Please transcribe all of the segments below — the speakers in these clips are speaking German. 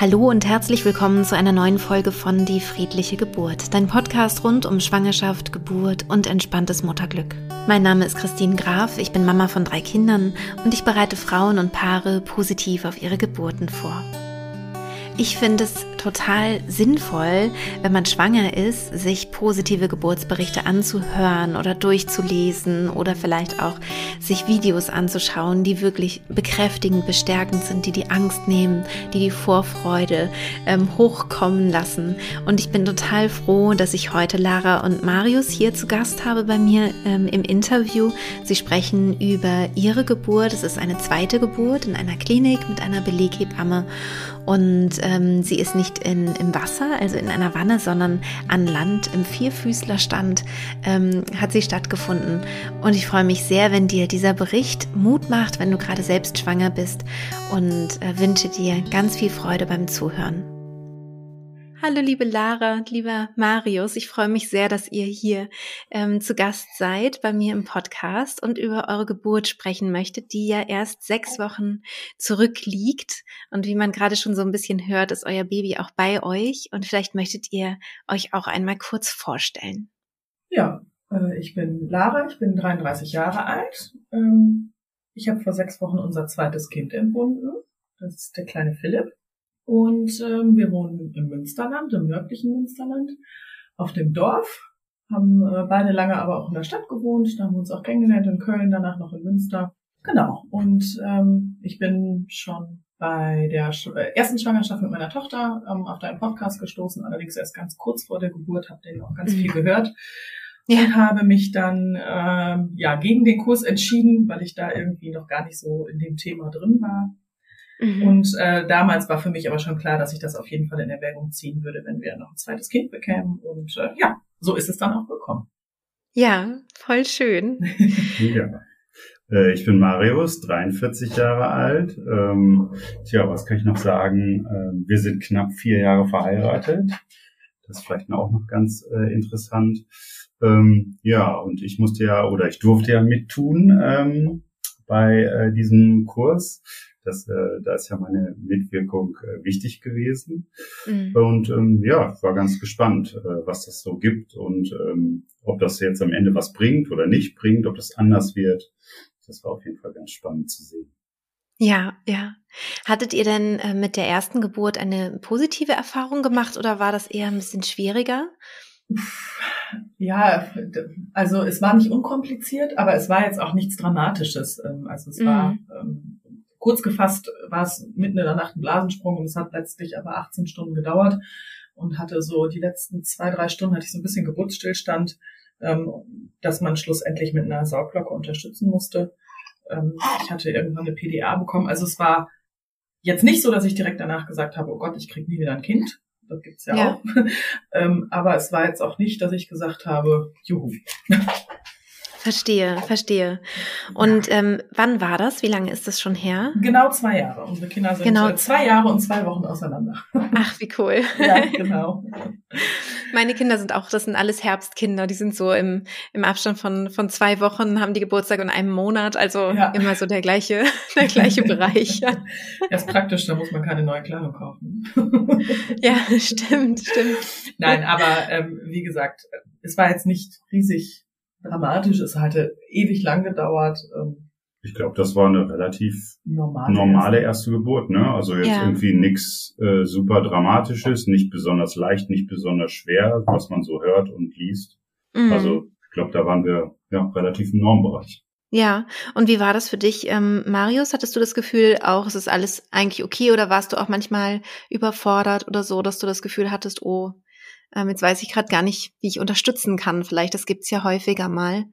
Hallo und herzlich willkommen zu einer neuen Folge von Die friedliche Geburt, dein Podcast rund um Schwangerschaft, Geburt und entspanntes Mutterglück. Mein Name ist Christine Graf, ich bin Mama von drei Kindern und ich bereite Frauen und Paare positiv auf ihre Geburten vor. Ich finde es total sinnvoll, wenn man schwanger ist, sich positive Geburtsberichte anzuhören oder durchzulesen oder vielleicht auch sich Videos anzuschauen, die wirklich bekräftigend, bestärkend sind, die die Angst nehmen, die die Vorfreude ähm, hochkommen lassen. Und ich bin total froh, dass ich heute Lara und Marius hier zu Gast habe bei mir ähm, im Interview. Sie sprechen über ihre Geburt. Es ist eine zweite Geburt in einer Klinik mit einer Beleghebamme und ähm, sie ist nicht in, im Wasser, also in einer Wanne, sondern an Land im Vierfüßlerstand ähm, hat sie stattgefunden. Und ich freue mich sehr, wenn dir dieser Bericht Mut macht, wenn du gerade selbst schwanger bist und äh, wünsche dir ganz viel Freude beim Zuhören. Hallo liebe Lara, lieber Marius, ich freue mich sehr, dass ihr hier ähm, zu Gast seid bei mir im Podcast und über eure Geburt sprechen möchtet, die ja erst sechs Wochen zurückliegt. Und wie man gerade schon so ein bisschen hört, ist euer Baby auch bei euch. Und vielleicht möchtet ihr euch auch einmal kurz vorstellen. Ja, äh, ich bin Lara, ich bin 33 Jahre alt. Ähm, ich habe vor sechs Wochen unser zweites Kind entbunden. Das ist der kleine Philipp. Und ähm, wir wohnen im Münsterland, im nördlichen Münsterland, auf dem Dorf, haben äh, beide lange aber auch in der Stadt gewohnt, da haben wir uns auch kennengelernt in Köln, danach noch in Münster. Genau. Und ähm, ich bin schon bei der äh, ersten Schwangerschaft mit meiner Tochter ähm, auf deinen Podcast gestoßen, allerdings erst ganz kurz vor der Geburt, habe den auch ganz viel mhm. gehört. Ja. Und habe mich dann ähm, ja gegen den Kurs entschieden, weil ich da irgendwie noch gar nicht so in dem Thema drin war. Mhm. Und äh, damals war für mich aber schon klar, dass ich das auf jeden Fall in Erwägung ziehen würde, wenn wir noch ein zweites Kind bekämen. Und äh, ja, so ist es dann auch gekommen. Ja, voll schön. ja. Äh, ich bin Marius, 43 Jahre alt. Ähm, tja, was kann ich noch sagen? Ähm, wir sind knapp vier Jahre verheiratet. Das ist vielleicht auch noch ganz äh, interessant. Ähm, ja, und ich musste ja oder ich durfte ja mittun ähm, bei äh, diesem Kurs. Das, äh, da ist ja meine Mitwirkung äh, wichtig gewesen. Mhm. Und ähm, ja, war ganz gespannt, äh, was das so gibt und ähm, ob das jetzt am Ende was bringt oder nicht bringt, ob das anders wird. Das war auf jeden Fall ganz spannend zu sehen. Ja, ja. Hattet ihr denn äh, mit der ersten Geburt eine positive Erfahrung gemacht oder war das eher ein bisschen schwieriger? Ja, also es war nicht unkompliziert, aber es war jetzt auch nichts Dramatisches. Ähm, also es war mhm. ähm, kurz gefasst war es mitten in der Nacht ein Blasensprung und es hat letztlich aber 18 Stunden gedauert und hatte so die letzten zwei, drei Stunden hatte ich so ein bisschen Geburtsstillstand, ähm, dass man schlussendlich mit einer Saugglocke unterstützen musste. Ähm, ich hatte irgendwann eine PDA bekommen. Also es war jetzt nicht so, dass ich direkt danach gesagt habe, oh Gott, ich krieg nie wieder ein Kind. Das gibt's ja, ja. auch. ähm, aber es war jetzt auch nicht, dass ich gesagt habe, juhu. Verstehe, verstehe. Und ähm, wann war das? Wie lange ist das schon her? Genau zwei Jahre. Unsere Kinder sind genau. Äh, zwei Jahre und zwei Wochen auseinander. Ach, wie cool. Ja, genau. Meine Kinder sind auch, das sind alles Herbstkinder. Die sind so im, im Abstand von, von zwei Wochen, haben die Geburtstag in einem Monat. Also ja. immer so der gleiche, der gleiche Bereich. Ja. Das ist praktisch, da muss man keine neue Kleidung kaufen. ja, stimmt, stimmt. Nein, aber ähm, wie gesagt, es war jetzt nicht riesig dramatisch. Es hatte ewig lang gedauert. Ähm, ich glaube, das war eine relativ normale, normale erste Geburt, ne? Also jetzt ja. irgendwie nichts äh, super Dramatisches, nicht besonders leicht, nicht besonders schwer, was man so hört und liest. Mhm. Also ich glaube, da waren wir ja relativ im Normbereich. Ja, und wie war das für dich, ähm, Marius? Hattest du das Gefühl auch, es ist alles eigentlich okay oder warst du auch manchmal überfordert oder so, dass du das Gefühl hattest, oh, ähm, jetzt weiß ich gerade gar nicht, wie ich unterstützen kann. Vielleicht, das gibt's ja häufiger mal.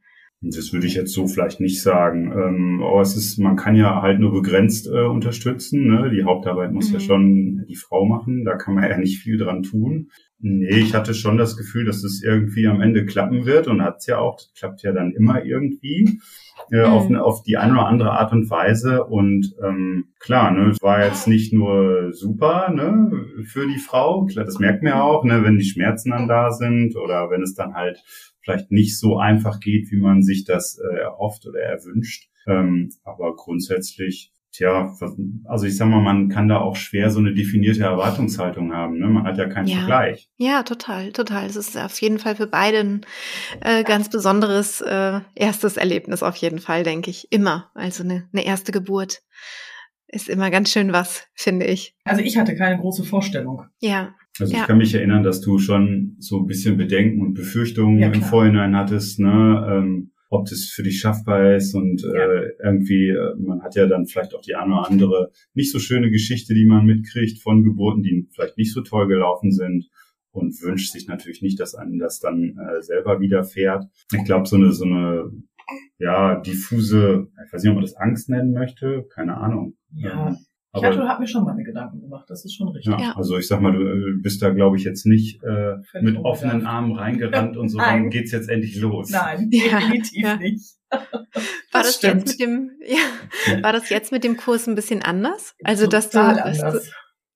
Das würde ich jetzt so vielleicht nicht sagen. Ähm, aber es ist, man kann ja halt nur begrenzt äh, unterstützen. Ne? Die Hauptarbeit muss mhm. ja schon die Frau machen. Da kann man ja nicht viel dran tun. Nee, ich hatte schon das Gefühl, dass es irgendwie am Ende klappen wird und hat's ja auch. Das klappt ja dann immer irgendwie äh, mhm. auf, auf die eine oder andere Art und Weise. Und ähm, klar, ne, es war jetzt nicht nur super ne, für die Frau. Klar, das merkt man ja auch, ne, wenn die Schmerzen dann da sind oder wenn es dann halt vielleicht nicht so einfach geht, wie man sich das äh, erhofft oder erwünscht. Ähm, aber grundsätzlich tja, also ich sag mal, man kann da auch schwer so eine definierte Erwartungshaltung haben. Ne? Man hat ja keinen ja. Vergleich. Ja, total, total. Es ist auf jeden Fall für beide ein äh, ganz besonderes äh, erstes Erlebnis, auf jeden Fall, denke ich. Immer. Also eine, eine erste Geburt ist immer ganz schön was, finde ich. Also ich hatte keine große Vorstellung. Ja. Also ja. ich kann mich erinnern, dass du schon so ein bisschen Bedenken und Befürchtungen Ja, im. Vorhinein hattest, ne? Ähm, ob das für dich schaffbar ist und Ja. äh, irgendwie, äh, man hat ja dann vielleicht auch die eine oder andere nicht so schöne Geschichte, die man mitkriegt von Geburten, die vielleicht nicht so toll gelaufen sind und wünscht sich natürlich nicht, dass einem das dann äh, selber widerfährt. Ich glaube, so eine, so eine, ja, diffuse, ich weiß nicht, ob man das Angst nennen möchte, keine Ahnung. Ja. Ähm, aber, hatte, habe mir schon meine Gedanken gemacht, das ist schon richtig. ja, Ja. also ich sag mal, du äh, bist da, glaube ich, jetzt nicht äh, Völlig mit unbedarft. offenen Armen reingerannt und so, dann geht's jetzt endlich los. Nein, definitiv ja. nicht. War das, stimmt. jetzt mit dem, ja, war das jetzt mit dem Kurs ein bisschen anders? Also, dass du, Total dass du, anders.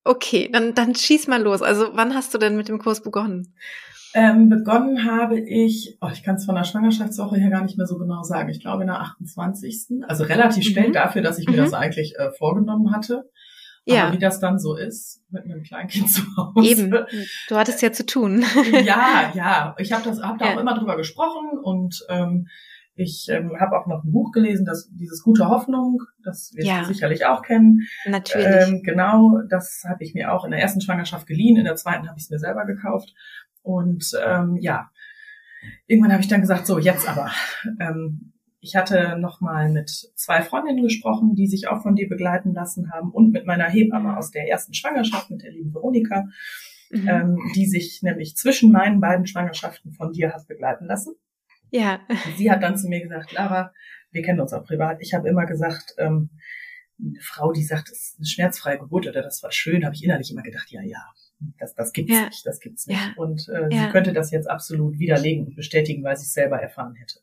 okay, dann, dann schieß mal los. Also, wann hast du denn mit dem Kurs begonnen? Ähm, begonnen habe ich, oh, ich kann es von der Schwangerschaftswoche her gar nicht mehr so genau sagen. Ich glaube in der 28. Also relativ Mhm. spät dafür, dass ich mir Mhm. das eigentlich äh, vorgenommen hatte. Ja. Aber wie das dann so ist, mit einem Kleinkind zu Hause. Eben. Du hattest ja zu tun. ja, ja. Ich habe das, hab da Ja. auch immer drüber gesprochen und ähm, ich ähm, habe auch noch ein Buch gelesen, das dieses Gute Hoffnung, das wirst Ja. sicherlich auch kennen. Natürlich. Ähm, genau, das habe ich mir auch in der ersten Schwangerschaft geliehen, in der zweiten habe ich es mir selber gekauft. Und ähm, ja, irgendwann habe ich dann gesagt, so jetzt aber. Ähm, ich hatte noch mal mit zwei Freundinnen gesprochen, die sich auch von dir begleiten lassen haben und mit meiner Hebamme aus der ersten Schwangerschaft, mit der lieben Veronika, Mhm. ähm, die sich nämlich zwischen meinen beiden Schwangerschaften von dir hat begleiten lassen. ja. Sie hat dann zu mir gesagt, Lara, wir kennen uns auch privat. Ich habe immer gesagt, ähm, eine Frau, die sagt, es ist eine schmerzfreie Geburt oder das war schön, habe ich innerlich immer gedacht, ja, ja, das, das gibt's Ja. nicht, das gibt's nicht. Ja. Und äh, Ja. sie könnte das jetzt absolut widerlegen und bestätigen, weil sie es selber erfahren hätte.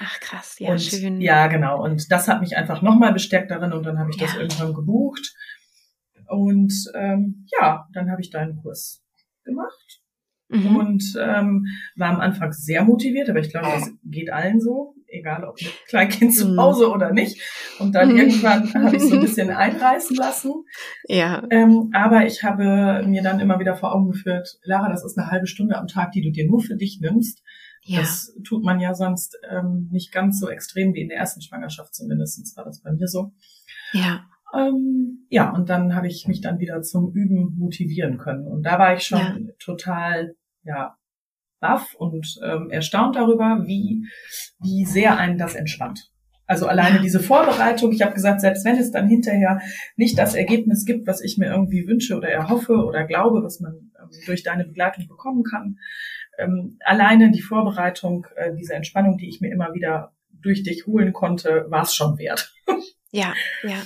Ach, krass. Ja, und, schön. Ja, genau. Und das hat mich einfach nochmal bestärkt darin und dann habe ich das irgendwann gebucht. Und ähm, ja, dann habe ich deinen Kurs gemacht Mhm. und ähm, war am Anfang sehr motiviert, aber ich glaube, das geht allen so, egal ob mit Kleinkind zu Mhm. Hause oder nicht. Und dann Mhm. irgendwann habe ich so ein bisschen einreißen lassen. Ja. Ähm, aber ich habe mir dann immer wieder vor Augen geführt, Lara, das ist eine halbe Stunde am Tag, die du dir nur für dich nimmst. Ja. Das tut man ja sonst ähm, nicht ganz so extrem wie in der ersten Schwangerschaft zumindest war das bei mir so. Ja. Ähm, ja, und dann habe ich mich dann wieder zum Üben motivieren können. Und da war ich schon Ja. total, ja, baff und ähm, erstaunt darüber, wie, wie sehr einen das entspannt. Also alleine diese Vorbereitung, ich habe gesagt, selbst wenn es dann hinterher nicht das Ergebnis gibt, was ich mir irgendwie wünsche oder erhoffe oder glaube, was man ähm, durch deine Begleitung bekommen kann, ähm, alleine die Vorbereitung, äh, diese Entspannung, die ich mir immer wieder durch dich holen konnte, war es schon wert. Ja, ja.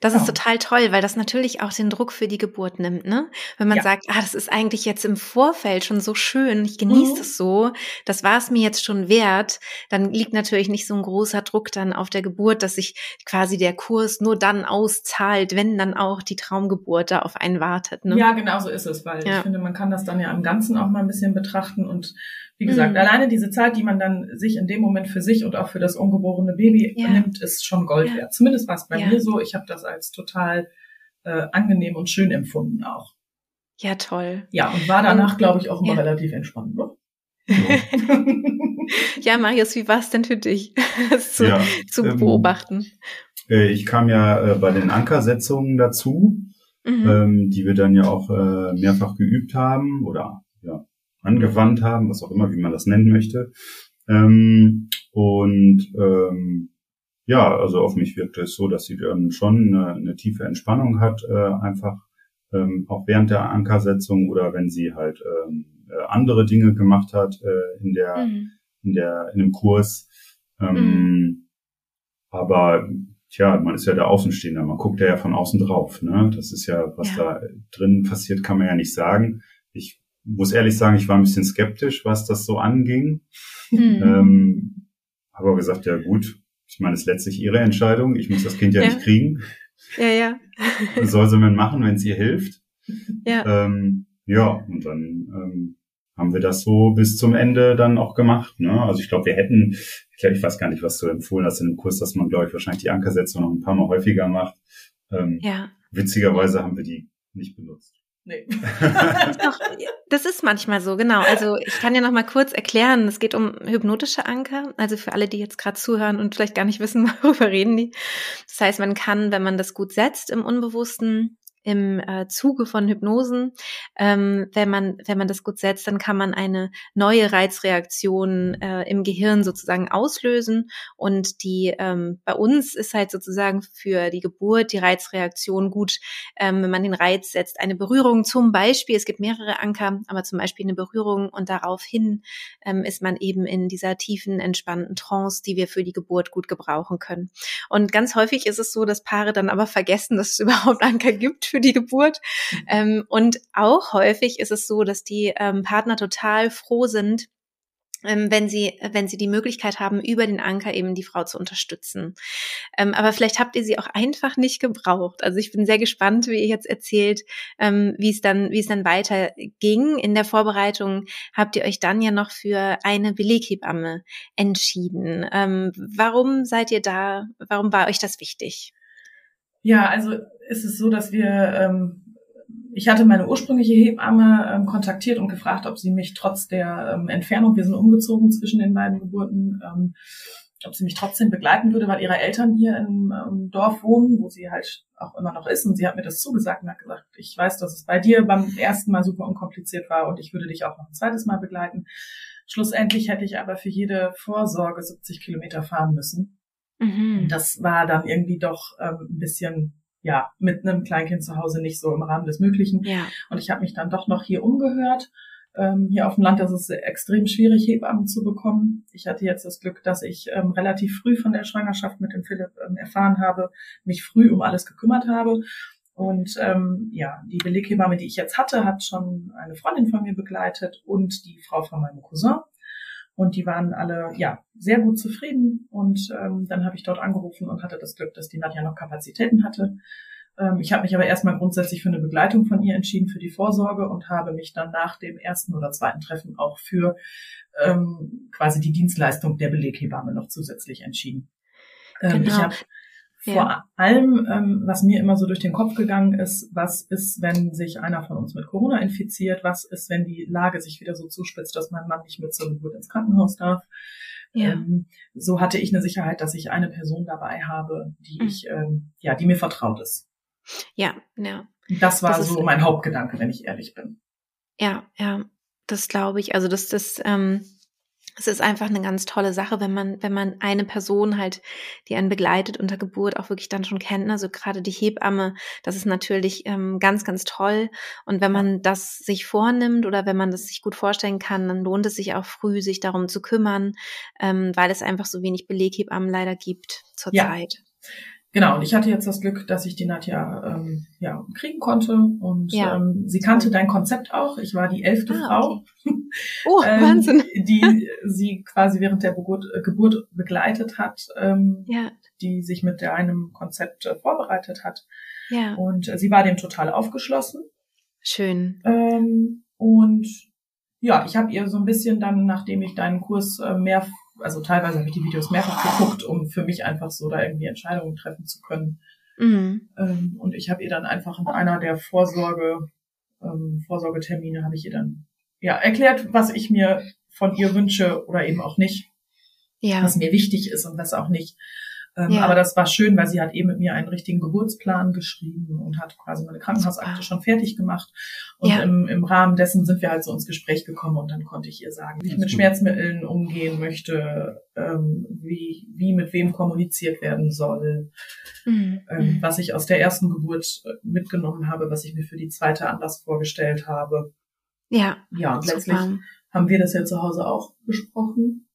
Das Ja. ist total toll, weil das natürlich auch den Druck für die Geburt nimmt, ne? Wenn man Ja. sagt, ah, das ist eigentlich jetzt im Vorfeld schon so schön, ich genieße Mhm. es so, das war es mir jetzt schon wert, dann liegt natürlich nicht so ein großer Druck dann auf der Geburt, dass sich quasi der Kurs nur dann auszahlt, wenn dann auch die Traumgeburt da auf einen wartet, ne? Ja, genau so ist es, weil Ja. ich finde, man kann das dann ja im Ganzen auch mal ein bisschen betrachten und wie gesagt, Mhm. alleine diese Zeit, die man dann sich in dem Moment für sich und auch für das ungeborene Baby Ja. nimmt, ist schon Gold Ja. wert. Zumindest war es bei Ja. mir so. Ich habe das als total äh, angenehm und schön empfunden auch. Ja, toll. Ja, und war danach, glaube ich, auch immer ja. relativ entspannt. Ne? Ja, Marius, wie war es denn für dich, das zu, Ja, zu ähm, beobachten? Äh, ich kam ja äh, bei den Ankersetzungen dazu, Mhm. ähm, die wir dann ja auch äh, mehrfach geübt haben oder angewandt haben, was auch immer, wie man das nennen möchte. Ähm, und ähm, ja, also auf mich wirkte es so, dass sie dann schon eine, eine tiefe Entspannung hat, äh, einfach ähm, auch während der Ankersetzung oder wenn sie halt ähm, äh, andere Dinge gemacht hat äh, in der Mhm. in der in dem Kurs. Ähm, Aber tja, man ist ja der Außenstehender, man guckt ja von außen drauf. Ne? Das ist ja, was Ja. da drin passiert, kann man ja nicht sagen. Ich muss ehrlich sagen, ich war ein bisschen skeptisch, was das so anging. Mhm. Ähm, habe aber gesagt, ja gut, ich meine, es ist letztlich ihre Entscheidung. Ich muss das Kind ja, Ja. nicht kriegen. Ja, ja. Soll sie mir machen, wenn es ihr hilft. Ja. Ähm, ja, und dann ähm, haben wir das so bis zum Ende dann auch gemacht. Ne? Also ich glaube, wir hätten, ich, glaub, ich weiß gar nicht, was du empfohlen hast in dem Kurs, dass man, glaube ich, wahrscheinlich die Ankersetzung noch ein paar Mal häufiger macht. Ähm, ja. Witzigerweise haben wir die nicht benutzt. Nee. das ist manchmal so, genau. Also ich kann ja noch mal kurz erklären, es geht um hypnotische Anker, also für alle, die jetzt gerade zuhören und vielleicht gar nicht wissen, worüber reden die. Das heißt, man kann, wenn man das gut setzt im Unbewussten, im äh, Zuge von Hypnosen, ähm, wenn man wenn man das gut setzt, dann kann man eine neue Reizreaktion äh, im Gehirn sozusagen auslösen. Und die ähm, bei uns ist halt sozusagen für die Geburt die Reizreaktion gut, ähm, wenn man den Reiz setzt, eine Berührung zum Beispiel, es gibt mehrere Anker, aber zum Beispiel eine Berührung und daraufhin ähm, ist man eben in dieser tiefen entspannten Trance, die wir für die Geburt gut gebrauchen können. Und ganz häufig ist es so, dass Paare dann aber vergessen, dass es überhaupt Anker gibt für die Geburt. Mhm. Ähm, und auch häufig ist es so, dass die ähm, Partner total froh sind, ähm, wenn sie, wenn sie die Möglichkeit haben, über den Anker eben die Frau zu unterstützen. Ähm, aber vielleicht habt ihr sie auch einfach nicht gebraucht. Also ich bin sehr gespannt, wie ihr jetzt erzählt, ähm, wie es dann, wie es dann weiter ging. In der Vorbereitung habt ihr euch dann ja noch für eine Beleghebamme entschieden. Ähm, warum seid ihr da? Warum war euch das wichtig? Ja, also ist es so, dass wir, ähm, ich hatte meine ursprüngliche Hebamme ähm, kontaktiert und gefragt, ob sie mich trotz der ähm, Entfernung, wir sind umgezogen zwischen den beiden Geburten, ähm, ob sie mich trotzdem begleiten würde, weil ihre Eltern hier im ähm, Dorf wohnen, wo sie halt auch immer noch ist. Und sie hat mir das zugesagt und hat gesagt, ich weiß, dass es bei dir beim ersten Mal super unkompliziert war und ich würde dich auch noch ein zweites Mal begleiten. Schlussendlich hätte ich aber für jede Vorsorge 70 Kilometer fahren müssen. Mhm. Das war dann irgendwie doch ähm, ein bisschen ja, mit einem Kleinkind zu Hause nicht so im Rahmen des Möglichen. Ja. Und ich habe mich dann doch noch hier umgehört. Ähm, hier auf dem Land ist es extrem schwierig, Hebammen zu bekommen. Ich hatte jetzt das Glück, dass ich ähm, relativ früh von der Schwangerschaft mit dem Philipp ähm, erfahren habe, mich früh um alles gekümmert habe. Und ähm, ja, die Beleghebamme, die ich jetzt hatte, hat schon eine Freundin von mir begleitet und die Frau von meinem Cousin. Und die waren alle ja sehr gut zufrieden. Und ähm, dann habe ich dort angerufen und hatte das Glück, dass die Nadja noch Kapazitäten hatte. Ähm, ich habe mich aber erstmal grundsätzlich für eine Begleitung von ihr entschieden für die Vorsorge und habe mich dann nach dem ersten oder zweiten Treffen auch für ähm, quasi die Dienstleistung der Beleghebamme noch zusätzlich entschieden. Ähm, genau. Ich habe vor ja. allem, ähm, was mir immer so durch den Kopf gegangen ist, was ist, wenn sich einer von uns mit Corona infiziert? Was ist, wenn die Lage sich wieder so zuspitzt, dass mein Mann nicht mit zur Geburt ins Krankenhaus darf? Ja. Ähm, so hatte ich eine Sicherheit, dass ich eine Person dabei habe, die mhm. ich, ähm, ja, die mir vertraut ist. Ja, ja. Das war das so mein Hauptgedanke, wenn ich ehrlich bin. Ja, ja, das glaube ich. Also das, das ähm, es ist einfach eine ganz tolle Sache, wenn man, wenn man eine Person halt, die einen begleitet unter Geburt, auch wirklich dann schon kennt. Also gerade die Hebamme, das ist natürlich ähm, ganz, ganz toll. Und wenn man das sich vornimmt oder wenn man das sich gut vorstellen kann, dann lohnt es sich auch früh, sich darum zu kümmern, ähm, weil es einfach so wenig Beleghebammen leider gibt zurzeit. Ja. Genau, und ich hatte jetzt das Glück, dass ich die Nadja ähm, ja, kriegen konnte und ja. ähm, sie kannte dein Konzept auch. Ich war die elfte ah, Frau, okay. oh, ähm, Wahnsinn. die sie quasi während der Geburt, äh, Geburt begleitet hat, ähm, ja. die sich mit einem Konzept äh, vorbereitet hat. Ja. Und äh, sie war dem total aufgeschlossen. Schön. Ähm, und ja, ich habe ihr so ein bisschen dann, nachdem ich deinen Kurs äh, mehr also teilweise habe ich die Videos mehrfach geguckt, um für mich einfach so da irgendwie Entscheidungen treffen zu können. Mhm. Ähm, und ich habe ihr dann einfach in einer der Vorsorge, ähm, Vorsorgetermine habe ich ihr dann ja erklärt, was ich mir von ihr wünsche oder eben auch nicht. Ja. Was mir wichtig ist und was auch nicht. Ähm, ja. Aber das war schön, weil sie hat eben mit mir einen richtigen Geburtsplan geschrieben und hat quasi meine Krankenhausakte schon fertig gemacht. Und ja. im, im Rahmen dessen sind wir halt so ins Gespräch gekommen und dann konnte ich ihr sagen, wie ich mit Schmerzmitteln umgehen möchte, ähm, wie, wie mit wem kommuniziert werden soll, mhm. ähm, mhm. was ich aus der ersten Geburt äh, mitgenommen habe, was ich mir für die zweite anders vorgestellt habe. Ja. Ja, und letztlich haben wir das ja zu Hause auch besprochen.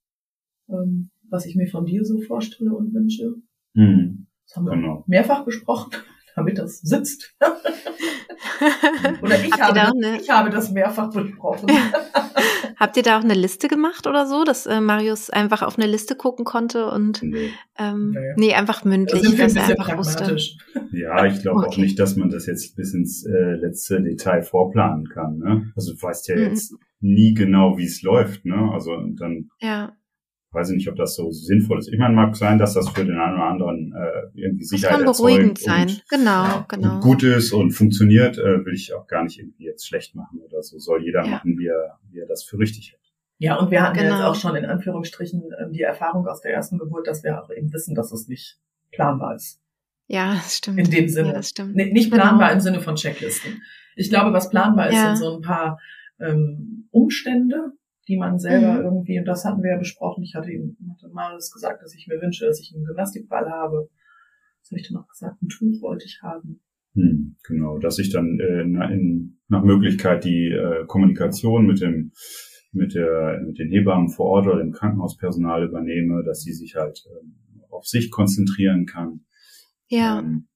Ähm, was ich mir von dir so vorstelle und wünsche. Mhm. Das haben wir genau. mehrfach besprochen, damit das sitzt. oder ich habe, eine... ich habe das mehrfach besprochen. Habt ihr da auch eine Liste gemacht oder so, dass äh, Marius einfach auf eine Liste gucken konnte und nee, ähm, nee. nee einfach mündlich, sind wir ein einfach wusste. Ja, ich glaube okay. auch nicht, dass man das jetzt bis ins äh, letzte Detail vorplanen kann. Ne? Also du weißt ja mhm. jetzt nie genau, wie es läuft. Ne? Also dann ja. Weiß ich nicht, ob das so sinnvoll ist. Ich meine, mag sein, dass das für den einen oder anderen äh, irgendwie Sicherheit das kann beruhigend sein. Genau, ja, genau. gut ist und funktioniert, äh, will ich auch gar nicht irgendwie jetzt schlecht machen oder so. Soll jeder Ja. machen, wie er, wie er das für richtig hält. Ja, und wir hatten ja Genau. jetzt auch schon in Anführungsstrichen ähm, die Erfahrung aus der ersten Geburt, dass wir auch eben wissen, dass es nicht planbar ist. Ja, das stimmt. In dem Sinne. Ja, das stimmt. Nee, nicht Genau. planbar im Sinne von Checklisten. Ich glaube, was planbar ist, sind so ein paar ähm, Umstände, die man selber Mhm. irgendwie, und das hatten wir ja besprochen, ich hatte ihm hatte Marius gesagt, dass ich mir wünsche, dass ich einen Gymnastikball habe. Was habe ich denn noch gesagt? Ein Tuch wollte ich haben. Hm, genau, dass ich dann äh, in, nach Möglichkeit die äh, Kommunikation mit dem mit der mit den Hebammen vor Ort oder dem Krankenhauspersonal übernehme, dass sie sich halt ähm, auf sich konzentrieren kann. Ja, Ähm,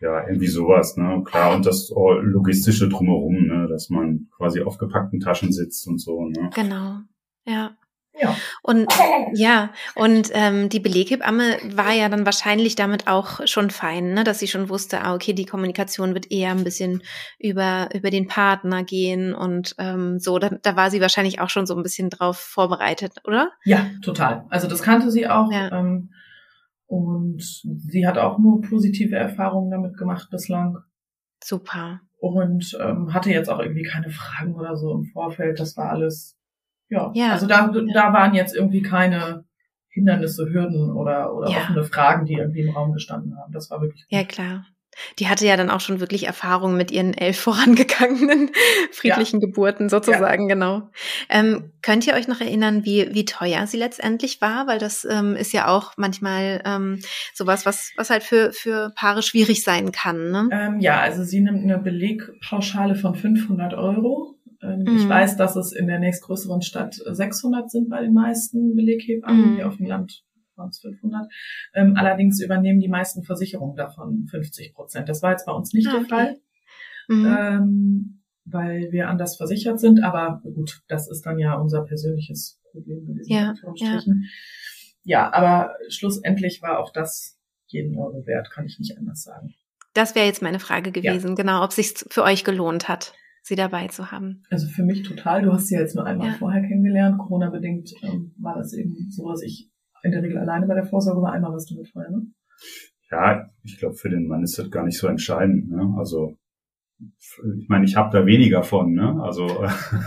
ja, irgendwie sowas, ne? Klar, und das logistische drumherum, ne, dass man quasi auf gepackten Taschen sitzt und so, ne? genau. Ja. Ja. Und ja, und ähm, die Beleghebamme war ja dann wahrscheinlich damit auch schon fein, ne? dass sie schon wusste, ah, okay, die Kommunikation wird eher ein bisschen über, über den Partner gehen und ähm, so. Da, da war sie wahrscheinlich auch schon so ein bisschen drauf vorbereitet, oder? Ja, total. Also das kannte sie auch. Ja. Ähm, und sie hat auch nur positive Erfahrungen damit gemacht bislang. Super. Und ähm, hatte jetzt auch irgendwie keine Fragen oder so im Vorfeld. Das war alles, ja. Ja. Also da, da waren jetzt irgendwie keine Hindernisse, Hürden oder, oder Ja. offene Fragen, die irgendwie im Raum gestanden haben. Das war wirklich gut. Ja, klar. Die hatte ja dann auch schon wirklich Erfahrung mit ihren elf vorangegangenen friedlichen Geburten sozusagen, genau. Ähm, könnt ihr euch noch erinnern, wie, wie teuer sie letztendlich war? Weil das ähm, ist ja auch manchmal ähm, sowas, was, was halt für, für Paare schwierig sein kann. Ne? Ähm, ja, also sie nimmt eine Belegpauschale von 500 Euro. Ähm, Mhm. Ich weiß, dass es in der nächstgrößeren Stadt 600 sind bei den meisten Beleghebammen. Mhm. Hier auf dem Land es 500. Ähm, allerdings übernehmen die meisten Versicherungen davon 50 Prozent. Das war jetzt bei uns nicht Ah, der okay. Fall, Mhm. ähm, weil wir anders versichert sind. Aber gut, das ist dann ja unser persönliches Problem gewesen. Ja, Anführungsstrichen. ja, aber schlussendlich war auch das jeden Euro wert, kann ich nicht anders sagen. Das wäre jetzt meine Frage gewesen, genau, ob sich für euch gelohnt hat, sie dabei zu haben. Also für mich total. Du hast sie ja jetzt nur einmal Ja. vorher kennengelernt. Corona-bedingt ähm, war das eben so, dass ich in der Regel alleine bei der Vorsorge war. Einmal warst du mit vorher, ne? Ja, ich glaube, für den Mann ist das gar nicht so entscheidend. Ne? Also ich meine, ich habe da weniger von. Ne? Also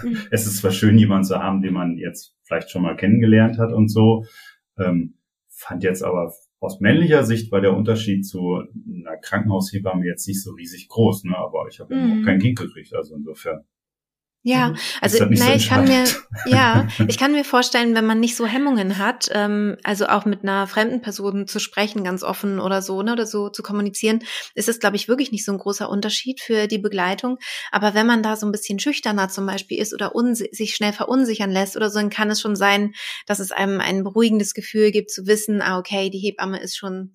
Mhm. es ist zwar schön, jemanden zu haben, den man jetzt vielleicht schon mal kennengelernt hat und so. Ähm, fand jetzt aber aus männlicher Sicht war der Unterschied zu einer Krankenhaushebamme jetzt nicht so riesig groß. Ne? Aber ich habe Mhm. auch kein Kind gekriegt. Also insofern. Ja, Mhm. also so nein, ich kann mir, ja, ich kann mir vorstellen, wenn man nicht so Hemmungen hat, ähm, also auch mit einer fremden Person zu sprechen, ganz offen oder so, ne, oder so zu kommunizieren, ist es, glaube ich, wirklich nicht so ein großer Unterschied für die Begleitung. Aber wenn man da so ein bisschen schüchterner zum Beispiel ist oder sich schnell verunsichern lässt oder so, dann kann es schon sein, dass es einem ein beruhigendes Gefühl gibt, zu wissen, ah, okay, die Hebamme ist schon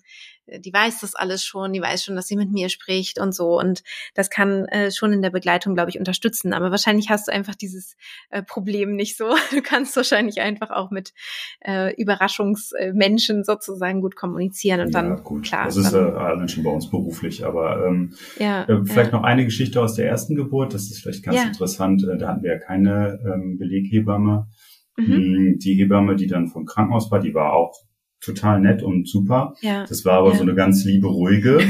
die weiß das alles schon, die weiß schon, dass sie mit mir spricht und so. Und das kann äh, schon in der Begleitung, glaube ich, unterstützen. Aber wahrscheinlich hast du einfach dieses äh, Problem nicht so. Du kannst wahrscheinlich einfach auch mit äh, Überraschungsmenschen sozusagen gut kommunizieren und dann ja, gut. klar. das ist äh, dann, allein schon bei uns beruflich. Aber ähm, ja, Äh, vielleicht ja. noch eine Geschichte aus der ersten Geburt, das ist vielleicht ganz Ja. interessant. Äh, Da hatten wir ja keine ähm, Beleghebamme. Mhm. Mm, Die Hebamme, die dann vom Krankenhaus war, die war auch total nett und super. ja. Das war aber Ja. so eine ganz liebe, ruhige.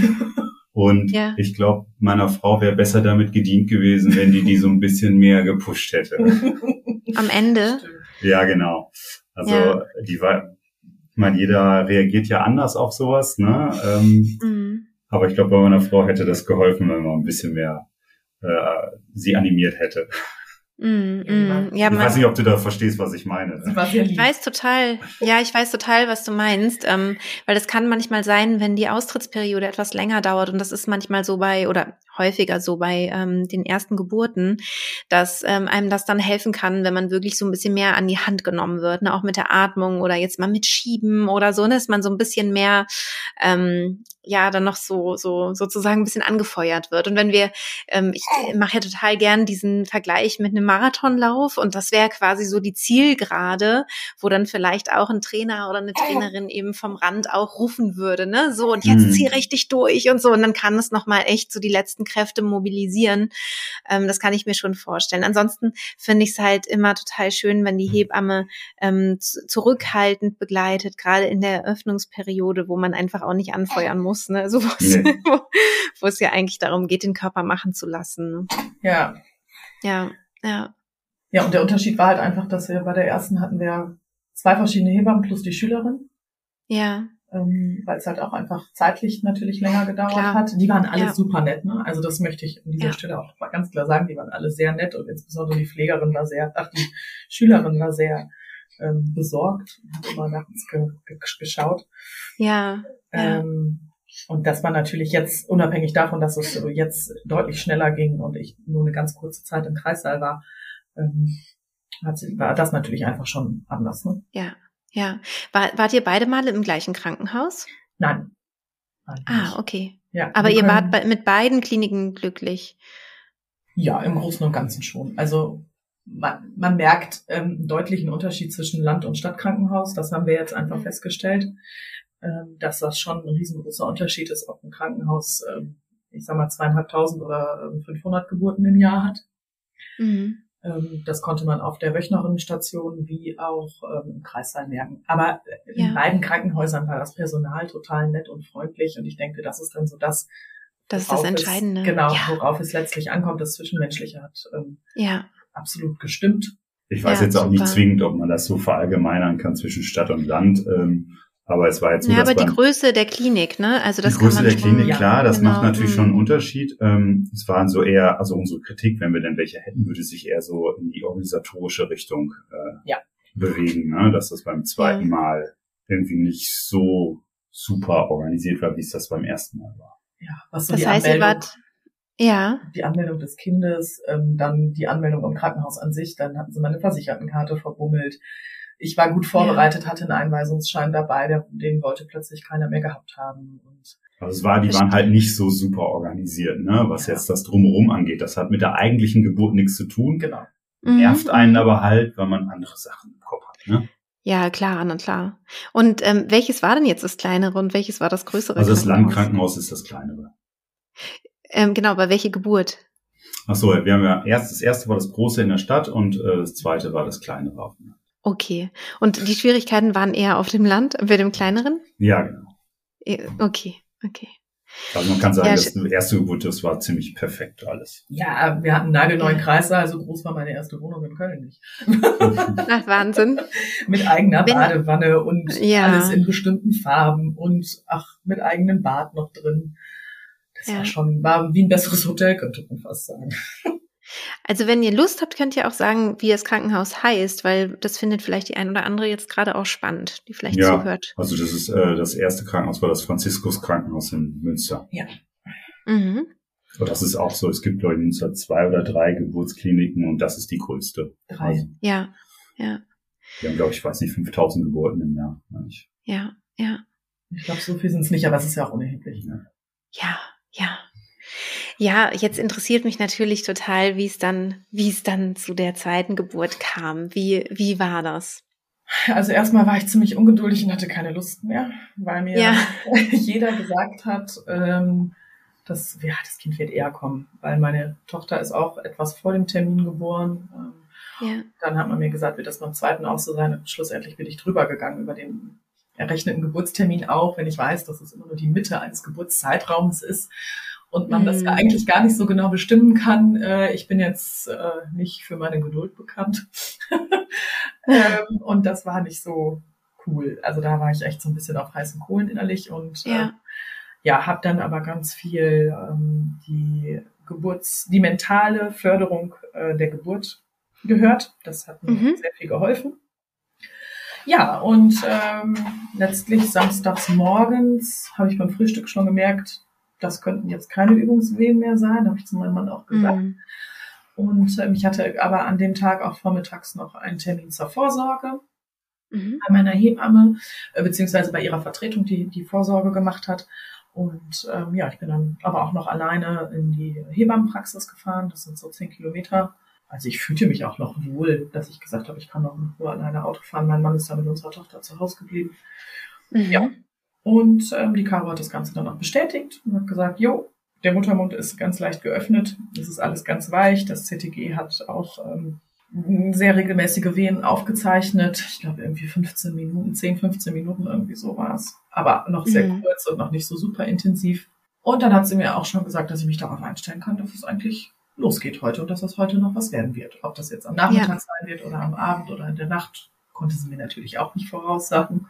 Und Ja. ich glaube, meiner Frau wäre besser damit gedient gewesen, wenn die die so ein bisschen mehr gepusht hätte. Am Ende. Ja, genau. Also Ja. die war, ich meine, jeder reagiert ja anders auf sowas, ne? Ähm, Mhm. aber ich glaube, bei meiner Frau hätte das geholfen, wenn man ein bisschen mehr äh, sie animiert hätte. Mhm. Mhm. Ja, ich man, weiß nicht, ob du da verstehst, was ich meine. Sehr Ich weiß total, ja, ich weiß total, was du meinst, ähm, weil das kann manchmal sein, wenn die Austrittsperiode etwas länger dauert und das ist manchmal so bei oder häufiger so bei ähm, den ersten Geburten, dass ähm, einem das dann helfen kann, wenn man wirklich so ein bisschen mehr an die Hand genommen wird, ne? auch mit der Atmung oder jetzt mal mit Schieben oder so, ne? dass man so ein bisschen mehr ähm, ja dann noch so so sozusagen ein bisschen angefeuert wird. Und wenn wir, ähm, ich mache ja total gern diesen Vergleich mit einem Marathonlauf und das wäre quasi so die Zielgerade, wo dann vielleicht auch ein Trainer oder eine Trainerin eben vom Rand auch rufen würde, ne, so und jetzt mhm. zieh richtig durch und so und dann kann es noch mal echt so die letzten Kräfte mobilisieren. Ähm, das kann ich mir schon vorstellen. Ansonsten finde ich es halt immer total schön, wenn die Hebamme ähm, zurückhaltend begleitet, gerade in der Eröffnungsperiode, wo man einfach auch nicht anfeuern muss ne? Also wo, nee. wo, wo es ja eigentlich darum geht, den Körper machen zu lassen. Ne? Ja. Ja, ja. Ja, und der Unterschied war halt einfach, dass wir bei der ersten hatten wir zwei verschiedene Hebammen plus die Schülerin. Ja. Ähm, weil es halt auch einfach zeitlich natürlich länger gedauert klar. hat. Die waren alle ja. super nett, ne? Also das möchte ich an dieser ja. Stelle auch mal ganz klar sagen, die waren alle sehr nett und insbesondere die Pflegerin war sehr, ach, die Schülerin war sehr ähm, besorgt, hat immer nachts ge ge geschaut. Ja. Ähm, und das war natürlich jetzt, unabhängig davon, dass es jetzt deutlich schneller ging und ich nur eine ganz kurze Zeit im Kreissaal war, ähm, hat, war das natürlich einfach schon anders. Ne? Ja, ja. War, wart ihr beide Male im gleichen Krankenhaus? Nein. Ah, okay. Ja, Aber ihr wart bei, mit beiden Kliniken glücklich? Ja, im Großen und Ganzen schon. Also man, man merkt ähm, einen deutlichen Unterschied zwischen Land- und Stadtkrankenhaus. Das haben wir jetzt einfach mhm. festgestellt. Ähm, dass das schon ein riesengroßer Unterschied ist, ob ein Krankenhaus, ähm, ich sag mal, zweieinhalbtausend oder 500 ähm, Geburten im Jahr hat. Mhm. Das konnte man auf der Wöchnerinnenstation wie auch im Kreissaal merken. Aber in ja. beiden Krankenhäusern war das Personal total nett und freundlich und ich denke, das ist dann so das, das ist das Entscheidende. Es, genau, ja. worauf es letztlich ankommt. Das Zwischenmenschliche hat ähm, ja. absolut gestimmt. Ich weiß ja, jetzt auch super. nicht zwingend, ob man das so verallgemeinern kann zwischen Stadt und Land. Ähm, aber es war jetzt so, Ja, aber die Größe der Klinik, ne? Also das die Größe kann man der schon, Klinik, klar, das genau. macht natürlich schon einen mhm. Unterschied. Ähm, es waren so eher, also unsere Kritik, wenn wir denn welche hätten, würde sich eher so in die organisatorische Richtung äh, ja. bewegen, ne? Dass das beim zweiten ja. Mal irgendwie nicht so super organisiert war, wie es das beim ersten Mal war. Ja, was so das die heißt, Anmeldung, ihr wart ja. Die Anmeldung des Kindes, ähm, dann die Anmeldung im Krankenhaus an sich, dann hatten sie meine Versichertenkarte verbummelt ich war gut vorbereitet, ja. hatte einen Einweisungsschein dabei, der, den wollte plötzlich keiner mehr gehabt haben. Und also es war, die waren halt nicht so super organisiert, ne, was ja. jetzt das drumherum angeht. Das hat mit der eigentlichen Geburt nichts zu tun. Genau. Mhm. Nervt einen aber halt, weil man andere Sachen im Kopf hat, ne? Ja, klar, na klar. Und ähm, welches war denn jetzt das kleinere und welches war das größere? Also das Landkrankenhaus ist das kleinere. Ähm, genau, aber welche Geburt? Ach so, wir haben ja erst das erste war das große in der Stadt und äh, das zweite war das kleinere auf dem Land. Okay. Und die Schwierigkeiten waren eher auf dem Land, bei dem kleineren? Ja, genau. Okay, okay. Also man kann sagen, ja, das erste Geburt, das war ziemlich perfekt alles. Ja, wir hatten einen nagelneuen Kreissaal, so groß war meine erste Wohnung in Köln nicht. Ach, Wahnsinn. mit eigener Badewanne und ja. alles in bestimmten Farben und ach, mit eigenem Bad noch drin. Das ja. war schon, war wie ein besseres Hotel, könnte man fast sagen. Also wenn ihr Lust habt, könnt ihr auch sagen, wie das Krankenhaus heißt, weil das findet vielleicht die ein oder andere jetzt gerade auch spannend, die vielleicht ja, zuhört. Also das ist äh, das erste Krankenhaus war das Franziskus Krankenhaus in Münster. Ja. Mhm. Und das ist auch so, es gibt glaube ich in Münster zwei oder drei Geburtskliniken und das ist die größte. Drei. Also, ja, ja. Wir haben glaube ich, weiß nicht, 5000 Geburten im Jahr. Ja, ja. Ich glaube, so viel sind es nicht, aber es ist ja auch unerheblich. Ja, ja. ja. Ja, jetzt interessiert mich natürlich total, wie es dann, wie es dann zu der zweiten Geburt kam. Wie, wie war das? Also erstmal war ich ziemlich ungeduldig und hatte keine Lust mehr, weil mir ja. jeder gesagt hat, ähm, dass ja, das Kind wird eher kommen, weil meine Tochter ist auch etwas vor dem Termin geboren. Ähm, ja. Dann hat man mir gesagt, wird das beim zweiten auch so sein. Und schlussendlich bin ich drüber gegangen über den errechneten Geburtstermin auch, wenn ich weiß, dass es immer nur die Mitte eines Geburtszeitraums ist und man mhm. das eigentlich gar nicht so genau bestimmen kann. Äh, ich bin jetzt äh, nicht für meine Geduld bekannt. ähm, und das war nicht so cool. Also da war ich echt so ein bisschen auf heißen Kohlen innerlich und ja, äh, ja habe dann aber ganz viel ähm, die Geburts, die mentale Förderung äh, der Geburt gehört. Das hat mir mhm. sehr viel geholfen. Ja, und ähm, letztlich samstags morgens habe ich beim Frühstück schon gemerkt, das könnten jetzt keine Übungswehen mehr sein, habe ich zu meinem Mann auch gesagt. Mhm. Und ähm, ich hatte aber an dem Tag auch vormittags noch einen Termin zur Vorsorge mhm. bei meiner Hebamme, äh, beziehungsweise bei ihrer Vertretung, die die Vorsorge gemacht hat. Und ähm, ja, ich bin dann aber auch noch alleine in die Hebammenpraxis gefahren. Das sind so zehn Kilometer. Also ich fühlte mich auch noch wohl, dass ich gesagt habe, ich kann noch nur alleine Auto fahren. Mein Mann ist dann mit unserer Tochter zu Hause geblieben. Mhm. Ja. Und ähm, die Caro hat das Ganze dann auch bestätigt und hat gesagt, jo, der Muttermund ist ganz leicht geöffnet, es ist alles ganz weich, das CTG hat auch ähm, sehr regelmäßige Wehen aufgezeichnet. Ich glaube irgendwie 15 Minuten, 10, 15 Minuten irgendwie so war es. Aber noch sehr mhm. kurz und noch nicht so super intensiv. Und dann hat sie mir auch schon gesagt, dass ich mich darauf einstellen kann, dass es eigentlich losgeht heute und dass das heute noch was werden wird. Ob das jetzt am Nachmittag ja. sein wird oder am Abend oder in der Nacht, konnte sie mir natürlich auch nicht voraussagen.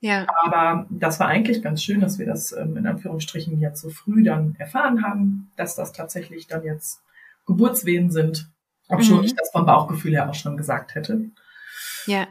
Ja. Aber das war eigentlich ganz schön, dass wir das ähm, in Anführungsstrichen jetzt so früh dann erfahren haben, dass das tatsächlich dann jetzt Geburtswehen sind. Ob schon mhm. ich das vom Bauchgefühl her auch schon gesagt hätte. Ja.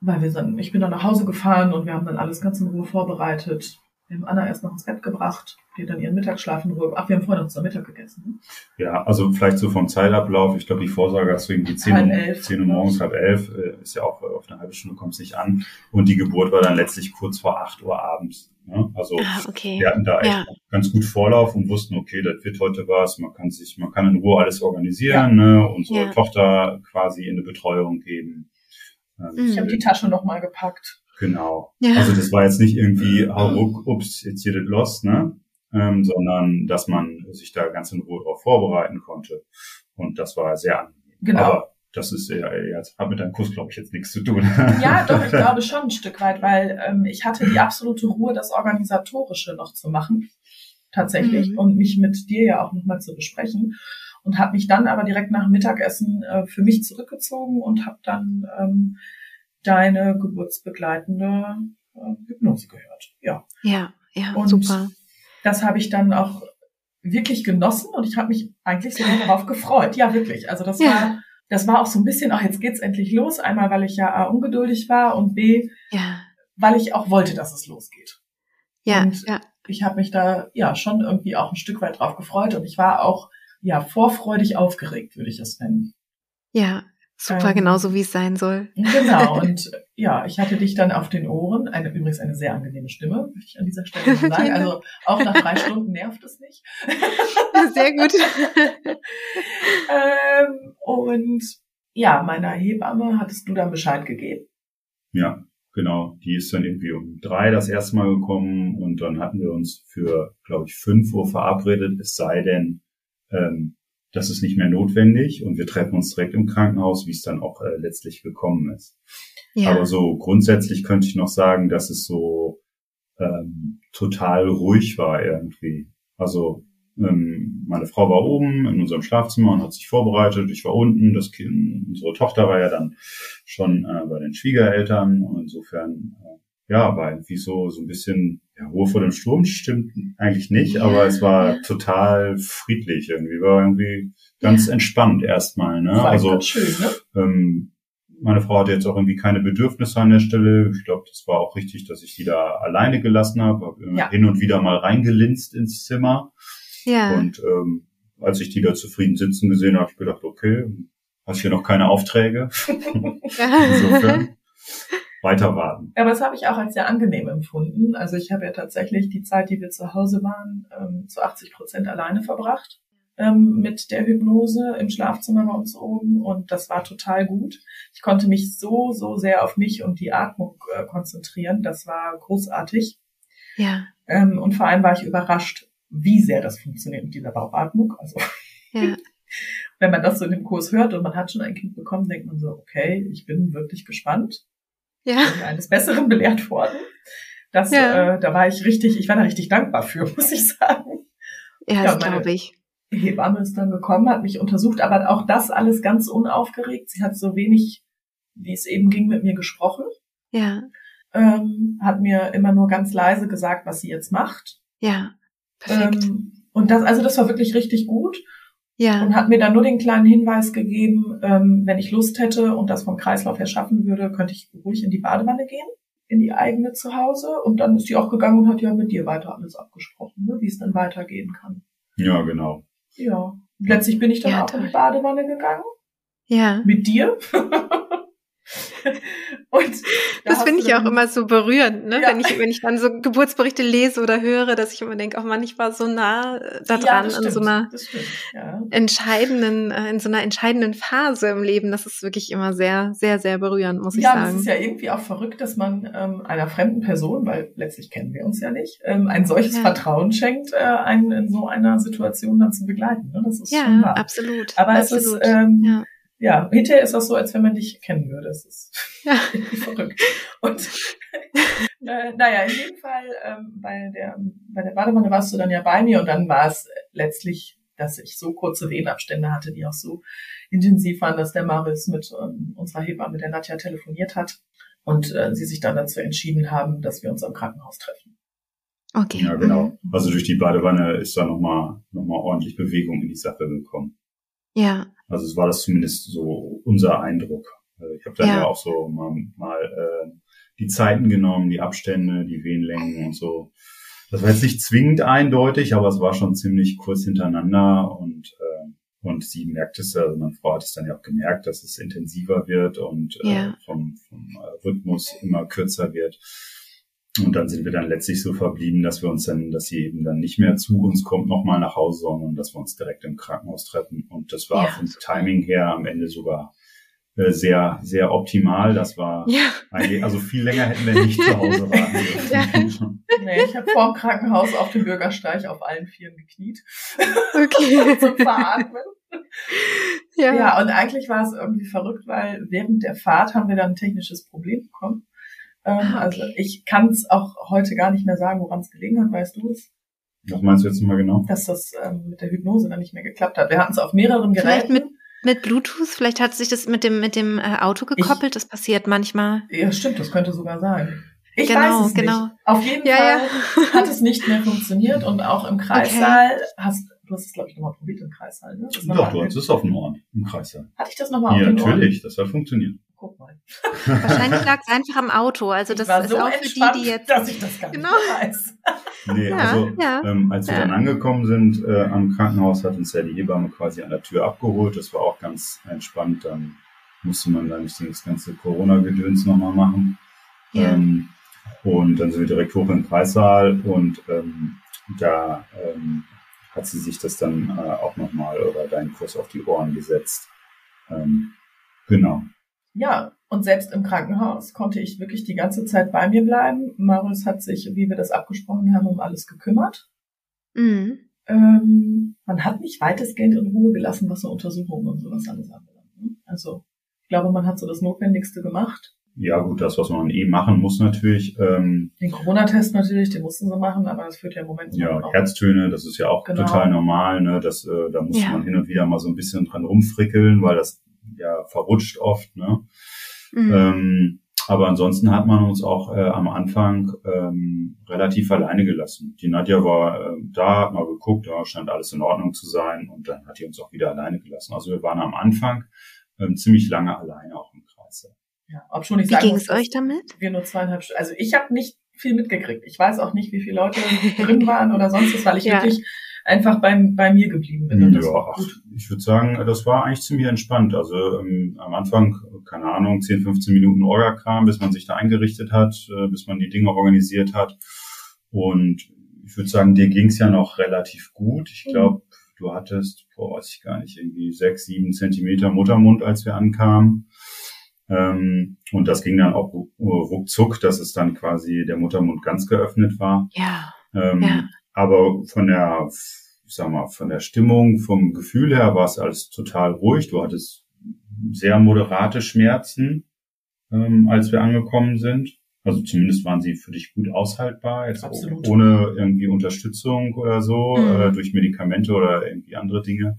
Weil wir dann, ich bin dann nach Hause gefahren und wir haben dann alles ganz in Ruhe vorbereitet. Wir haben Anna erst noch ins Bett gebracht, die dann ihren Mittagsschlaf in Ruhe. Ach, wir haben vorhin noch zum Mittag gegessen. Ne? Ja, also vielleicht so vom Zeitablauf. Ich glaube, die Vorsage hast du irgendwie 10 Uhr, elf, 10 Uhr morgens, halb elf, äh, ist ja auch äh, auf eine halbe Stunde kommt es nicht an. Und die Geburt war dann letztlich kurz vor 8 Uhr abends. Ne? Also ah, okay. wir hatten da echt ja. ganz gut Vorlauf und wussten, okay, das wird heute was. Man kann sich, man kann in Ruhe alles organisieren, ja. ne? unsere ja. Tochter quasi in eine Betreuung geben. Ähm, ich habe die Tasche nochmal gepackt. Genau. Ja. Also das war jetzt nicht irgendwie, oh, ups, jetzt hier das los, ne? Ähm, sondern dass man sich da ganz in Ruhe darauf vorbereiten konnte. Und das war sehr angenehm. Genau. Aber das ist ja, jetzt hat mit deinem Kurs, glaube ich, jetzt nichts zu tun. Ja, doch, ich glaube schon ein Stück weit, weil ähm, ich hatte die absolute Ruhe, das Organisatorische noch zu machen, tatsächlich, mhm. und mich mit dir ja auch nochmal zu besprechen. Und habe mich dann aber direkt nach dem Mittagessen äh, für mich zurückgezogen und habe dann ähm, deine geburtsbegleitende äh, Hypnose gehört. Ja. Ja, ja, und super. Das habe ich dann auch wirklich genossen und ich habe mich eigentlich sogar darauf gefreut. Ja, wirklich. Also das ja. war das war auch so ein bisschen, ach, jetzt geht's endlich los. Einmal, weil ich ja A, ungeduldig war und B, ja. weil ich auch wollte, dass es losgeht. Ja, und ja. ich habe mich da ja schon irgendwie auch ein Stück weit drauf gefreut und ich war auch ja vorfreudig aufgeregt, würde ich es nennen. Ja, Super, ähm, genauso wie es sein soll. Genau, und ja, ich hatte dich dann auf den Ohren. Eine, übrigens eine sehr angenehme Stimme, möchte ich an dieser Stelle sagen. Also auch nach drei Stunden nervt es nicht. sehr gut. ähm, und ja, meiner Hebamme hattest du dann Bescheid gegeben. Ja, genau. Die ist dann irgendwie um drei das erste Mal gekommen und dann hatten wir uns für, glaube ich, fünf Uhr verabredet, es sei denn, ähm, das ist nicht mehr notwendig und wir treffen uns direkt im Krankenhaus, wie es dann auch äh, letztlich gekommen ist. Ja. Aber so grundsätzlich könnte ich noch sagen, dass es so ähm, total ruhig war irgendwie. Also ähm, meine Frau war oben in unserem Schlafzimmer und hat sich vorbereitet. Ich war unten. Das kind, unsere Tochter war ja dann schon äh, bei den Schwiegereltern und insofern äh, ja, war irgendwie so, so ein bisschen, ja, Ruhe vor dem Sturm stimmt eigentlich nicht, aber es war total friedlich irgendwie, war irgendwie ganz entspannt erstmal, ne? Also, schön, ne? Ähm, meine Frau hatte jetzt auch irgendwie keine Bedürfnisse an der Stelle. Ich glaube, das war auch richtig, dass ich die da alleine gelassen habe. Hab ja. hin und wieder mal reingelinst ins Zimmer. Ja. Und ähm, als ich die da zufrieden sitzen gesehen habe, habe ich gedacht, okay, hast hier noch keine Aufträge. Insofern weiter warten. Aber das habe ich auch als sehr angenehm empfunden. Also ich habe ja tatsächlich die Zeit, die wir zu Hause waren, ähm, zu 80 Prozent alleine verbracht ähm, mit der Hypnose im Schlafzimmer bei uns oben und das war total gut. Ich konnte mich so, so sehr auf mich und die Atmung äh, konzentrieren. Das war großartig. Ja. Ähm, und vor allem war ich überrascht, wie sehr das funktioniert mit dieser Bauchatmung. Also ja. wenn man das so in dem Kurs hört und man hat schon ein Kind bekommen, denkt man so, okay, ich bin wirklich gespannt ja. bin eines Besseren belehrt worden. Das, ja. äh, da war ich richtig, ich war da richtig dankbar für, muss ich sagen. Ja, das glaube ich. Hebamme ist dann gekommen, hat mich untersucht, aber auch das alles ganz unaufgeregt. Sie hat so wenig, wie es eben ging, mit mir gesprochen. Ja. Ähm, hat mir immer nur ganz leise gesagt, was sie jetzt macht. Ja. Perfekt. Ähm, und das, also das war wirklich richtig gut. Ja. Und hat mir dann nur den kleinen Hinweis gegeben, ähm, wenn ich Lust hätte und das vom Kreislauf her schaffen würde, könnte ich ruhig in die Badewanne gehen, in die eigene zu Hause. Und dann ist die auch gegangen und hat ja mit dir weiter alles abgesprochen, ne, wie es dann weitergehen kann. Ja, genau. Ja. Letztlich bin ich dann ja, auch toll. in die Badewanne gegangen. Ja. Mit dir. und da das finde ich auch immer so berührend, ne? Ja. wenn ich wenn ich dann so Geburtsberichte lese oder höre, dass ich immer denke, oh Mann, ich war so nah äh, da dran ja, in so einer ja. entscheidenden äh, in so einer entscheidenden Phase im Leben. Das ist wirklich immer sehr sehr sehr berührend, muss ich sagen. Ja, es ist ja irgendwie auch verrückt, dass man ähm, einer fremden Person, weil letztlich kennen wir uns ja nicht, ähm, ein solches Vertrauen schenkt, äh, einen in so einer Situation dann zu begleiten. Ne? Das ist ja, schon wahr. absolut. Aber absolut. es ist ähm, ja, hinterher ist das so, als wenn man dich kennen würde. Das ist ja. verrückt. Und äh, naja, in jedem Fall ähm, bei der bei der Badewanne warst du dann ja bei mir und dann war es letztlich, dass ich so kurze Wehenabstände hatte, die auch so intensiv waren, dass der Maris mit ähm, unserer Hebamme, mit der Nadja, telefoniert hat und äh, sie sich dann dazu entschieden haben, dass wir uns am Krankenhaus treffen. Okay. Ja, genau. Also durch die Badewanne ist da nochmal noch mal ordentlich Bewegung in die Sache gekommen. Ja. Also es war das zumindest so unser Eindruck. Also ich habe dann ja. ja. auch so mal, mal äh, die Zeiten genommen, die Abstände, die Wehenlängen und so. Das war jetzt nicht zwingend eindeutig, aber es war schon ziemlich kurz hintereinander und äh, und sie merkt es, also meine Frau hat es dann ja auch gemerkt, dass es intensiver wird und ja. äh, vom, vom Rhythmus immer kürzer wird. Und dann sind wir dann letztlich so verblieben, dass wir uns dann, dass sie eben dann nicht mehr zu uns kommt, nochmal nach Hause, sondern dass wir uns direkt im Krankenhaus treffen. Und das war ja. vom Timing her am Ende sogar äh, sehr, sehr optimal. Das war ja. eigentlich, also viel länger hätten wir nicht zu Hause warten dürfen. Ja. Nee, ich habe vor dem Krankenhaus auf dem Bürgersteig auf allen Vieren gekniet. Okay. Zum Veratmen. Ja. ja, und eigentlich war es irgendwie verrückt, weil während der Fahrt haben wir dann ein technisches Problem bekommen. Ähm, ah, also okay. Also ich kann es auch heute gar nicht mehr sagen, woran es gelegen hat. Weißt du es? Was meinst du jetzt nochmal genau? Dass das ähm, mit der Hypnose dann nicht mehr geklappt hat. Wir hatten es auf mehreren Geräten. Vielleicht mit, mit Bluetooth? Vielleicht hat sich das mit dem, mit dem äh, Auto gekoppelt? Ich, das passiert manchmal. Ja, stimmt, das könnte sogar sein. Ich genau, weiß es genau. nicht. Auf jeden ja, Fall ja. hat es nicht mehr funktioniert und auch im Kreissaal okay. hast du hast es, glaube ich, nochmal probiert im Kreissaal, ne? Doch, du hast es auf dem Ohren, im Kreissaal. Hatte ich das nochmal ja, auf dem Ohren? Ja, natürlich, das hat funktioniert guck mal. Wahrscheinlich lag es einfach am Auto. Also das ist so auch für die, die jetzt. Dass ich das gar genau. weiß. Nee, ja, also ja, ähm, als wir ja. dann angekommen sind äh, am Krankenhaus, hat uns ja die Hebamme quasi an der Tür abgeholt. Das war auch ganz entspannt. Dann musste man da nicht das ganze Corona-Gedöns nochmal machen. Ähm, und dann sind wir direkt hoch in den Kreissaal und ähm, da ähm, hat sie sich das dann äh, auch nochmal oder deinen Kurs auf die Ohren gesetzt. Ähm, genau. Ja, und selbst im Krankenhaus konnte ich wirklich die ganze Zeit bei mir bleiben. Marius hat sich, wie wir das abgesprochen haben, um alles gekümmert. Mhm. Ähm, man hat mich weitestgehend in Ruhe gelassen, was so Untersuchungen und sowas alles anbelangt. Ne? Also ich glaube, man hat so das Notwendigste gemacht. Ja, gut, das, was man eh machen muss natürlich. Ähm, den Corona-Test natürlich, den mussten sie machen, aber das führt ja im Moment Ja, auch. Herztöne, das ist ja auch genau. total normal. Ne? Das, äh, da muss ja. man hin und wieder mal so ein bisschen dran rumfrickeln, weil das ja verrutscht oft. Ne? Mhm. Ähm, aber ansonsten hat man uns auch äh, am Anfang ähm, relativ alleine gelassen. Die Nadja war äh, da, hat mal geguckt, da scheint alles in Ordnung zu sein und dann hat die uns auch wieder alleine gelassen. Also wir waren am Anfang ähm, ziemlich lange alleine auch im Kreis. Ja, ob schon nicht Wie ging es euch damit? Wir nur zweieinhalb Stunden. Also ich habe nicht viel mitgekriegt. Ich weiß auch nicht, wie viele Leute drin waren oder sonst was, weil ich ja. wirklich einfach beim, bei mir geblieben bin. ja, ach, ich würde sagen, das war eigentlich ziemlich entspannt. Also ähm, am Anfang, keine Ahnung, 10, 15 Minuten Orga-Kram, bis man sich da eingerichtet hat, äh, bis man die Dinge organisiert hat. Und ich würde sagen, dir ging's ja noch relativ gut. Ich glaube, mhm. du hattest, boah, weiß ich gar nicht, irgendwie sechs, sieben Zentimeter Muttermund, als wir ankamen. Ähm, und das ging dann auch ruckzuck, dass es dann quasi der Muttermund ganz geöffnet war. Ja. Ähm, ja. Aber von der, ich sag mal, von der Stimmung, vom Gefühl her war es alles total ruhig. Du hattest sehr moderate Schmerzen, ähm, als wir angekommen sind. Also zumindest waren sie für dich gut aushaltbar, jetzt Absolut. ohne irgendwie Unterstützung oder so, mhm. äh, durch Medikamente oder irgendwie andere Dinge.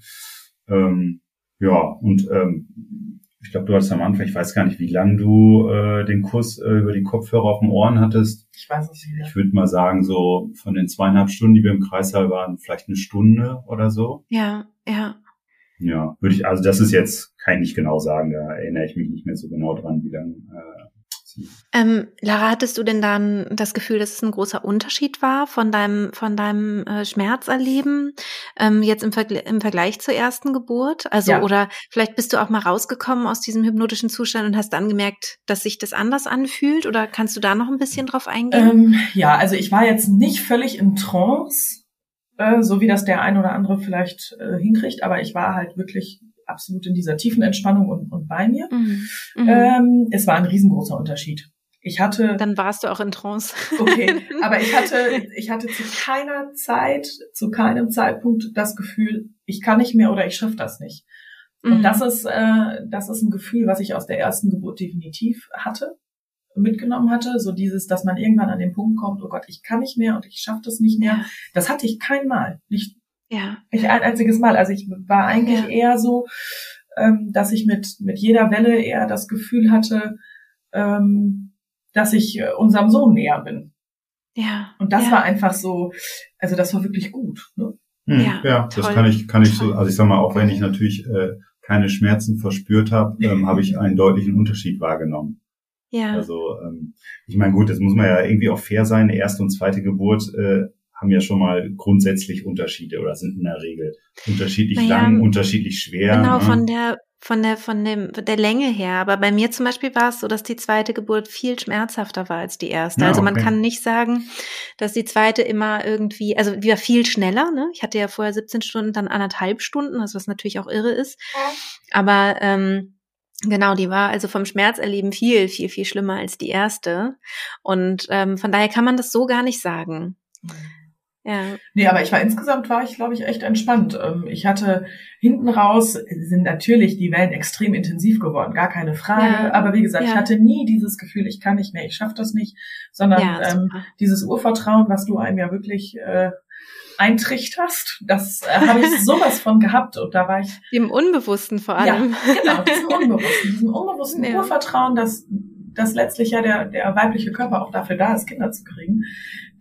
Ähm, ja, und ähm, ich glaube, du hattest am Anfang, ich weiß gar nicht, wie lange du äh, den Kurs äh, über die Kopfhörer auf den Ohren hattest. Ich weiß es nicht. Ich würde mal sagen, so von den zweieinhalb Stunden, die wir im Kreissaal waren, vielleicht eine Stunde oder so. Ja, ja. Ja, würde ich, also das ist jetzt, kann ich nicht genau sagen, da erinnere ich mich nicht mehr so genau dran, wie lange äh, Ähm, Lara, hattest du denn dann das Gefühl, dass es ein großer Unterschied war von deinem, von deinem äh, Schmerzerleben ähm, jetzt im, Vergl im Vergleich zur ersten Geburt? Also, ja. oder vielleicht bist du auch mal rausgekommen aus diesem hypnotischen Zustand und hast dann gemerkt, dass sich das anders anfühlt? Oder kannst du da noch ein bisschen drauf eingehen? Ähm, ja, also ich war jetzt nicht völlig im Trance, äh, so wie das der ein oder andere vielleicht äh, hinkriegt, aber ich war halt wirklich absolut in dieser tiefen Entspannung und, und bei mir. Mhm. Mhm. Ähm, es war ein riesengroßer Unterschied. Ich hatte. Dann warst du auch in Trance. Okay, aber ich hatte, ich hatte zu keiner Zeit, zu keinem Zeitpunkt das Gefühl, ich kann nicht mehr oder ich schaffe das nicht. Und mhm. das ist, äh, das ist ein Gefühl, was ich aus der ersten Geburt definitiv hatte, mitgenommen hatte. So dieses, dass man irgendwann an den Punkt kommt, oh Gott, ich kann nicht mehr und ich schaffe das nicht mehr. Ja. Das hatte ich kein Mal. Nicht, ja. Nicht ein einziges Mal. Also ich war eigentlich ja. eher so, ähm, dass ich mit, mit jeder Welle eher das Gefühl hatte, ähm, dass ich äh, unserem Sohn näher bin. Ja. Und das ja. war einfach so, also das war wirklich gut. Ne? Hm, ja, ja das kann ich, kann ich so, also ich sag mal, auch wenn ich natürlich äh, keine Schmerzen verspürt habe, ähm, habe ich einen deutlichen Unterschied wahrgenommen. Ja. Also ähm, ich meine, gut, das muss man ja irgendwie auch fair sein. Erste und zweite Geburt äh, haben ja schon mal grundsätzlich Unterschiede oder sind in der Regel unterschiedlich naja, lang, unterschiedlich schwer. Genau, ne? von der von der von dem der Länge her. Aber bei mir zum Beispiel war es so, dass die zweite Geburt viel schmerzhafter war als die erste. Ja, also man kann nicht sagen, dass die zweite immer irgendwie, also die war viel schneller. Ne? Ich hatte ja vorher 17 Stunden, dann anderthalb Stunden, also was natürlich auch irre ist. Aber ähm, Genau, die war also vom Schmerzerleben viel, viel, viel schlimmer als die erste. Und ähm, von daher kann man das so gar nicht sagen. Ja. Nee, aber ich war insgesamt war ich, glaube ich, echt entspannt. Ähm, ich hatte hinten raus sind natürlich die Wellen extrem intensiv geworden, gar keine Frage. Ja. Aber wie gesagt, ja. ich hatte nie dieses Gefühl, ich kann nicht mehr, ich schaffe das nicht, sondern ja, ähm, dieses Urvertrauen, was du einem ja wirklich äh, eintrichterst, das äh, habe ich sowas von gehabt und da war ich im Unbewussten vor allem. Ja, genau, diesem Unbewussten, diesem unbewussten Urvertrauen, dass dass letztlich ja der, der weibliche Körper auch dafür da ist, Kinder zu kriegen.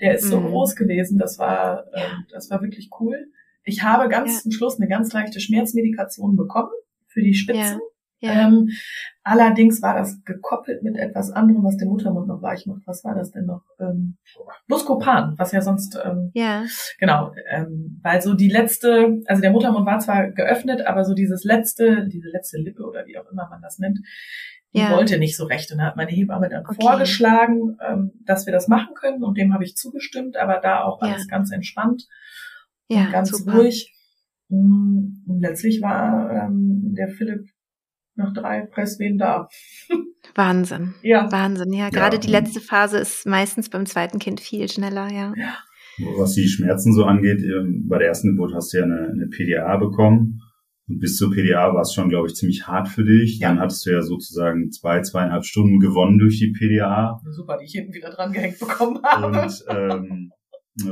Der ist so mhm. groß gewesen, das war, äh, das war wirklich cool. Ich habe ganz ja. zum Schluss eine ganz leichte Schmerzmedikation bekommen für die Spitzen. Ja. Ja. Ähm, allerdings war das gekoppelt mit etwas anderem, was den Muttermund noch weich macht. Was war das denn noch? Ähm, Buscopan, was ja sonst ähm, ja. genau, ähm, weil so die letzte, also der Muttermund war zwar geöffnet, aber so dieses letzte, diese letzte Lippe oder wie auch immer man das nennt, die ja. wollte nicht so recht. Und da hat meine Hebamme dann okay. vorgeschlagen, ähm, dass wir das machen können. Und dem habe ich zugestimmt, aber da auch alles ja. ganz entspannt ja, und ganz super. ruhig. Mm, und letztlich war ähm, der Philipp nach drei Presswehen da. Wahnsinn. Ja. Wahnsinn, ja. Gerade ja. die letzte Phase ist meistens beim zweiten Kind viel schneller, ja. ja. Was die Schmerzen so angeht, ähm, bei der ersten Geburt hast du ja eine, eine PDA bekommen. Und bis zur PDA war es schon, glaube ich, ziemlich hart für dich. Ja. Dann hattest du ja sozusagen zwei, zweieinhalb Stunden gewonnen durch die PDA. Super, die ich hinten wieder dran gehängt bekommen habe. Und ähm,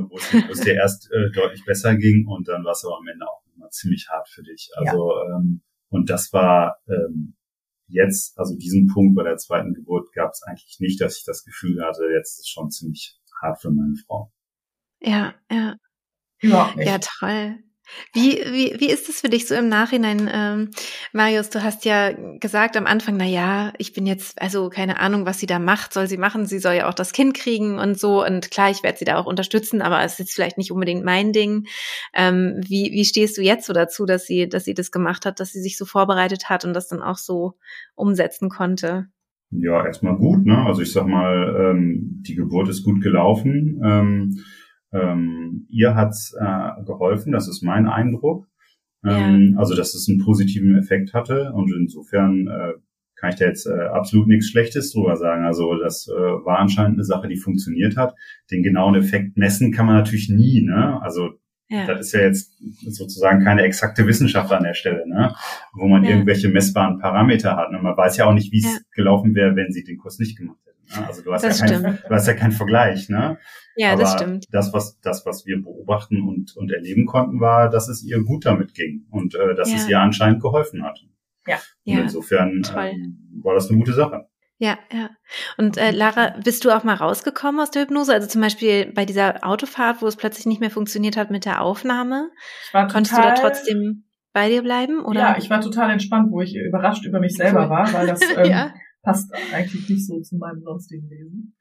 wo, es, wo es dir erst äh, deutlich besser ging und dann war es aber am Ende auch immer ziemlich hart für dich. Also ja. ähm, und das war ähm, jetzt, also diesen Punkt bei der zweiten Geburt gab es eigentlich nicht, dass ich das Gefühl hatte, jetzt ist es schon ziemlich hart für meine Frau. Ja, ja. Ja, ja toll. Wie, wie, wie ist es für dich so im Nachhinein, ähm, Marius? Du hast ja gesagt am Anfang, na ja, ich bin jetzt, also keine Ahnung, was sie da macht, soll sie machen. Sie soll ja auch das Kind kriegen und so. Und klar, ich werde sie da auch unterstützen, aber es ist vielleicht nicht unbedingt mein Ding. Ähm, wie, wie stehst du jetzt so dazu, dass sie, dass sie das gemacht hat, dass sie sich so vorbereitet hat und das dann auch so umsetzen konnte? Ja, erstmal gut, ne? Also ich sag mal, ähm, die Geburt ist gut gelaufen. Ähm, ähm, ihr hat's äh, geholfen, das ist mein Eindruck. Ähm, ja. Also, dass es einen positiven Effekt hatte und insofern äh, kann ich da jetzt äh, absolut nichts Schlechtes drüber sagen. Also das äh, war anscheinend eine Sache, die funktioniert hat. Den genauen Effekt messen kann man natürlich nie. Ne? Also ja. das ist ja jetzt sozusagen keine exakte Wissenschaft an der Stelle, ne? wo man ja. irgendwelche messbaren Parameter hat. Ne? Man weiß ja auch nicht, wie es ja. gelaufen wäre, wenn sie den Kurs nicht gemacht hätte. Ne? Also du hast, ja kein, du hast ja keinen Vergleich. Ne? Ja, Aber das stimmt. Das, was, das, was wir beobachten und, und erleben konnten, war, dass es ihr gut damit ging und äh, dass ja. es ihr anscheinend geholfen hat. Ja. Und ja. insofern ähm, war das eine gute Sache. Ja, ja. Und äh, Lara, bist du auch mal rausgekommen aus der Hypnose? Also zum Beispiel bei dieser Autofahrt, wo es plötzlich nicht mehr funktioniert hat mit der Aufnahme. Ich war Konntest total, du da trotzdem bei dir bleiben? Oder? Ja, ich war total entspannt, wo ich überrascht über mich selber cool. war, weil das ähm, ja passt eigentlich nicht so zu meinem sonstigen Leben.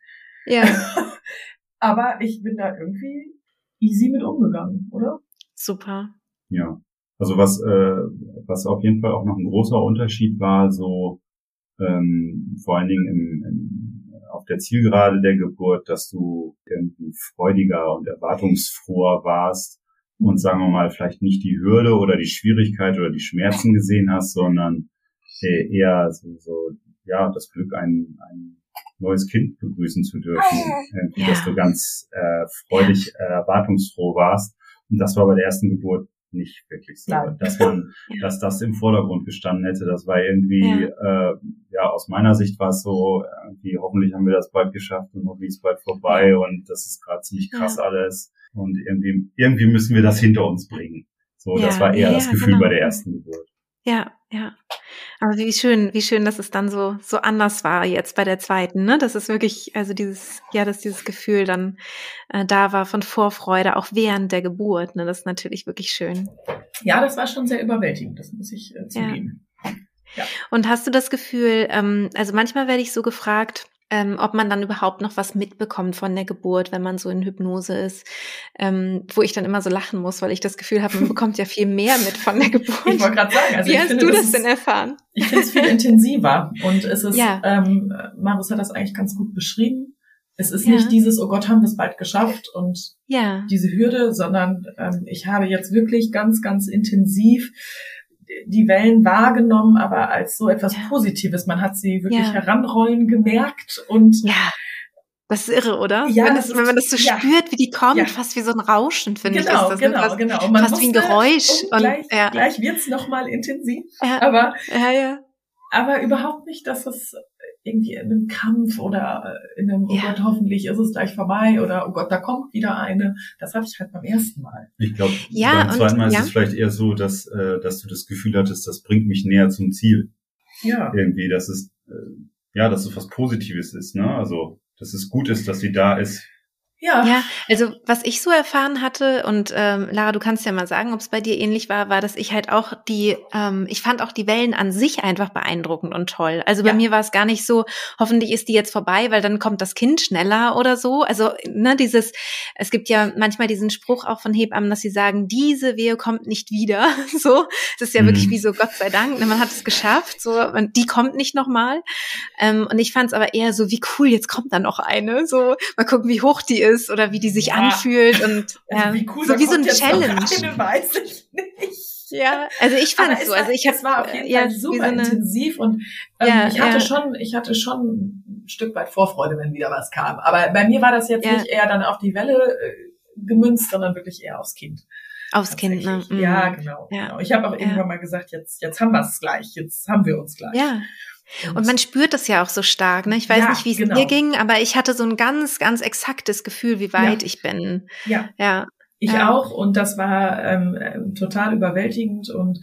Ja. Aber ich bin da irgendwie easy mit umgegangen, oder? Super. Ja. Also was, äh, was auf jeden Fall auch noch ein großer Unterschied war, so ähm, vor allen Dingen im, im, auf der Zielgerade der Geburt, dass du irgendwie freudiger und erwartungsfroher warst und sagen wir mal vielleicht nicht die Hürde oder die Schwierigkeit oder die Schmerzen gesehen hast, sondern äh, eher so, so ja das Glück, ein, ein neues Kind begrüßen zu dürfen, irgendwie, ja. dass du ganz äh, freudig, äh, erwartungsfroh warst. Und das war bei der ersten Geburt nicht wirklich so, dass man, dass das im Vordergrund gestanden hätte. Das war irgendwie, ja, äh, ja aus meiner Sicht war es so, irgendwie, hoffentlich haben wir das bald geschafft und hoffentlich ist es bald vorbei und das ist gerade ziemlich krass ja. alles und irgendwie, irgendwie müssen wir das hinter uns bringen. So, das war eher das Gefühl genau. bei der ersten Geburt. Ja, ja. Aber wie schön, wie schön, dass es dann so, so anders war jetzt bei der zweiten, ne? Das ist wirklich, also dieses, ja, dass dieses Gefühl dann äh, da war von Vorfreude, auch während der Geburt, ne? Das ist natürlich wirklich schön. Ja, das war schon sehr überwältigend, das muss ich äh, zugeben. Ja. ja. Und hast du das Gefühl, ähm, also manchmal werde ich so gefragt, ähm, ob man dann überhaupt noch was mitbekommt von der Geburt, wenn man so in Hypnose ist, ähm, wo ich dann immer so lachen muss, weil ich das Gefühl habe, man bekommt ja viel mehr mit von der Geburt. Ich wollte gerade sagen, also wie hast finde, du das, das denn erfahren? Ich finde es viel intensiver und es ist, ja. ähm, Marus hat das eigentlich ganz gut beschrieben. Es ist ja. nicht dieses, oh Gott, haben wir es bald geschafft und ja. diese Hürde, sondern ähm, ich habe jetzt wirklich ganz, ganz intensiv die Wellen wahrgenommen, aber als so etwas ja. Positives. Man hat sie wirklich ja. heranrollen gemerkt und ja. Das ist irre, oder? Ja, wenn, das, wenn man das so ja. spürt, wie die kommt, ja. fast wie so ein Rauschen, finde genau, ich. Ist das genau, fast, genau. Man fast wie ein Geräusch. Und, und gleich, ja. gleich wird's nochmal intensiv. Ja. Aber, ja, ja. aber überhaupt nicht, dass es irgendwie in einem Kampf oder äh, in einem, oh ja. Gott, hoffentlich ist es gleich vorbei oder oh Gott, da kommt wieder eine. Das hatte ich halt beim ersten Mal. Ich glaube, ja, beim zweiten Mal ja. ist es vielleicht eher so, dass, äh, dass du das Gefühl hattest, das bringt mich näher zum Ziel. Ja. Irgendwie, dass es, äh, ja, dass es was Positives ist, ne? Also, dass es gut ist, dass sie da ist. Ja. ja, also was ich so erfahren hatte, und ähm, Lara, du kannst ja mal sagen, ob es bei dir ähnlich war, war, dass ich halt auch die, ähm, ich fand auch die Wellen an sich einfach beeindruckend und toll. Also bei ja. mir war es gar nicht so, hoffentlich ist die jetzt vorbei, weil dann kommt das Kind schneller oder so. Also, ne, dieses, es gibt ja manchmal diesen Spruch auch von Hebammen, dass sie sagen, diese Wehe kommt nicht wieder. so, das ist ja mhm. wirklich wie so, Gott sei Dank, ne, man hat es geschafft, so, und die kommt nicht nochmal. Ähm, und ich fand es aber eher so, wie cool, jetzt kommt da noch eine. So, mal gucken, wie hoch die ist ist oder wie die sich ja. anfühlt und also wie cool, so wie so ein Challenge. Eine, weiß ich nicht. Ja, also ich fand es so. Also ich es war auf jeden ja, Fall super so intensiv und ähm, ja, ich hatte ja. schon, ich hatte schon ein Stück weit Vorfreude, wenn wieder was kam. Aber bei mir war das jetzt nicht eher dann auf die Welle äh, gemünzt, sondern wirklich eher aufs Kind. Aufs Kind, ne? Ja, mhm. genau. genau. Ich habe auch irgendwann mal gesagt, jetzt, jetzt haben wir es gleich, jetzt haben wir uns gleich. Ja. Und man spürt das ja auch so stark. Ne? Ich weiß ja, nicht, wie es genau. dir ging, aber ich hatte so ein ganz, ganz exaktes Gefühl, wie weit ja. ich bin. Ja. Ja. Ich ja. auch. Und das war ähm, ähm, total überwältigend. Und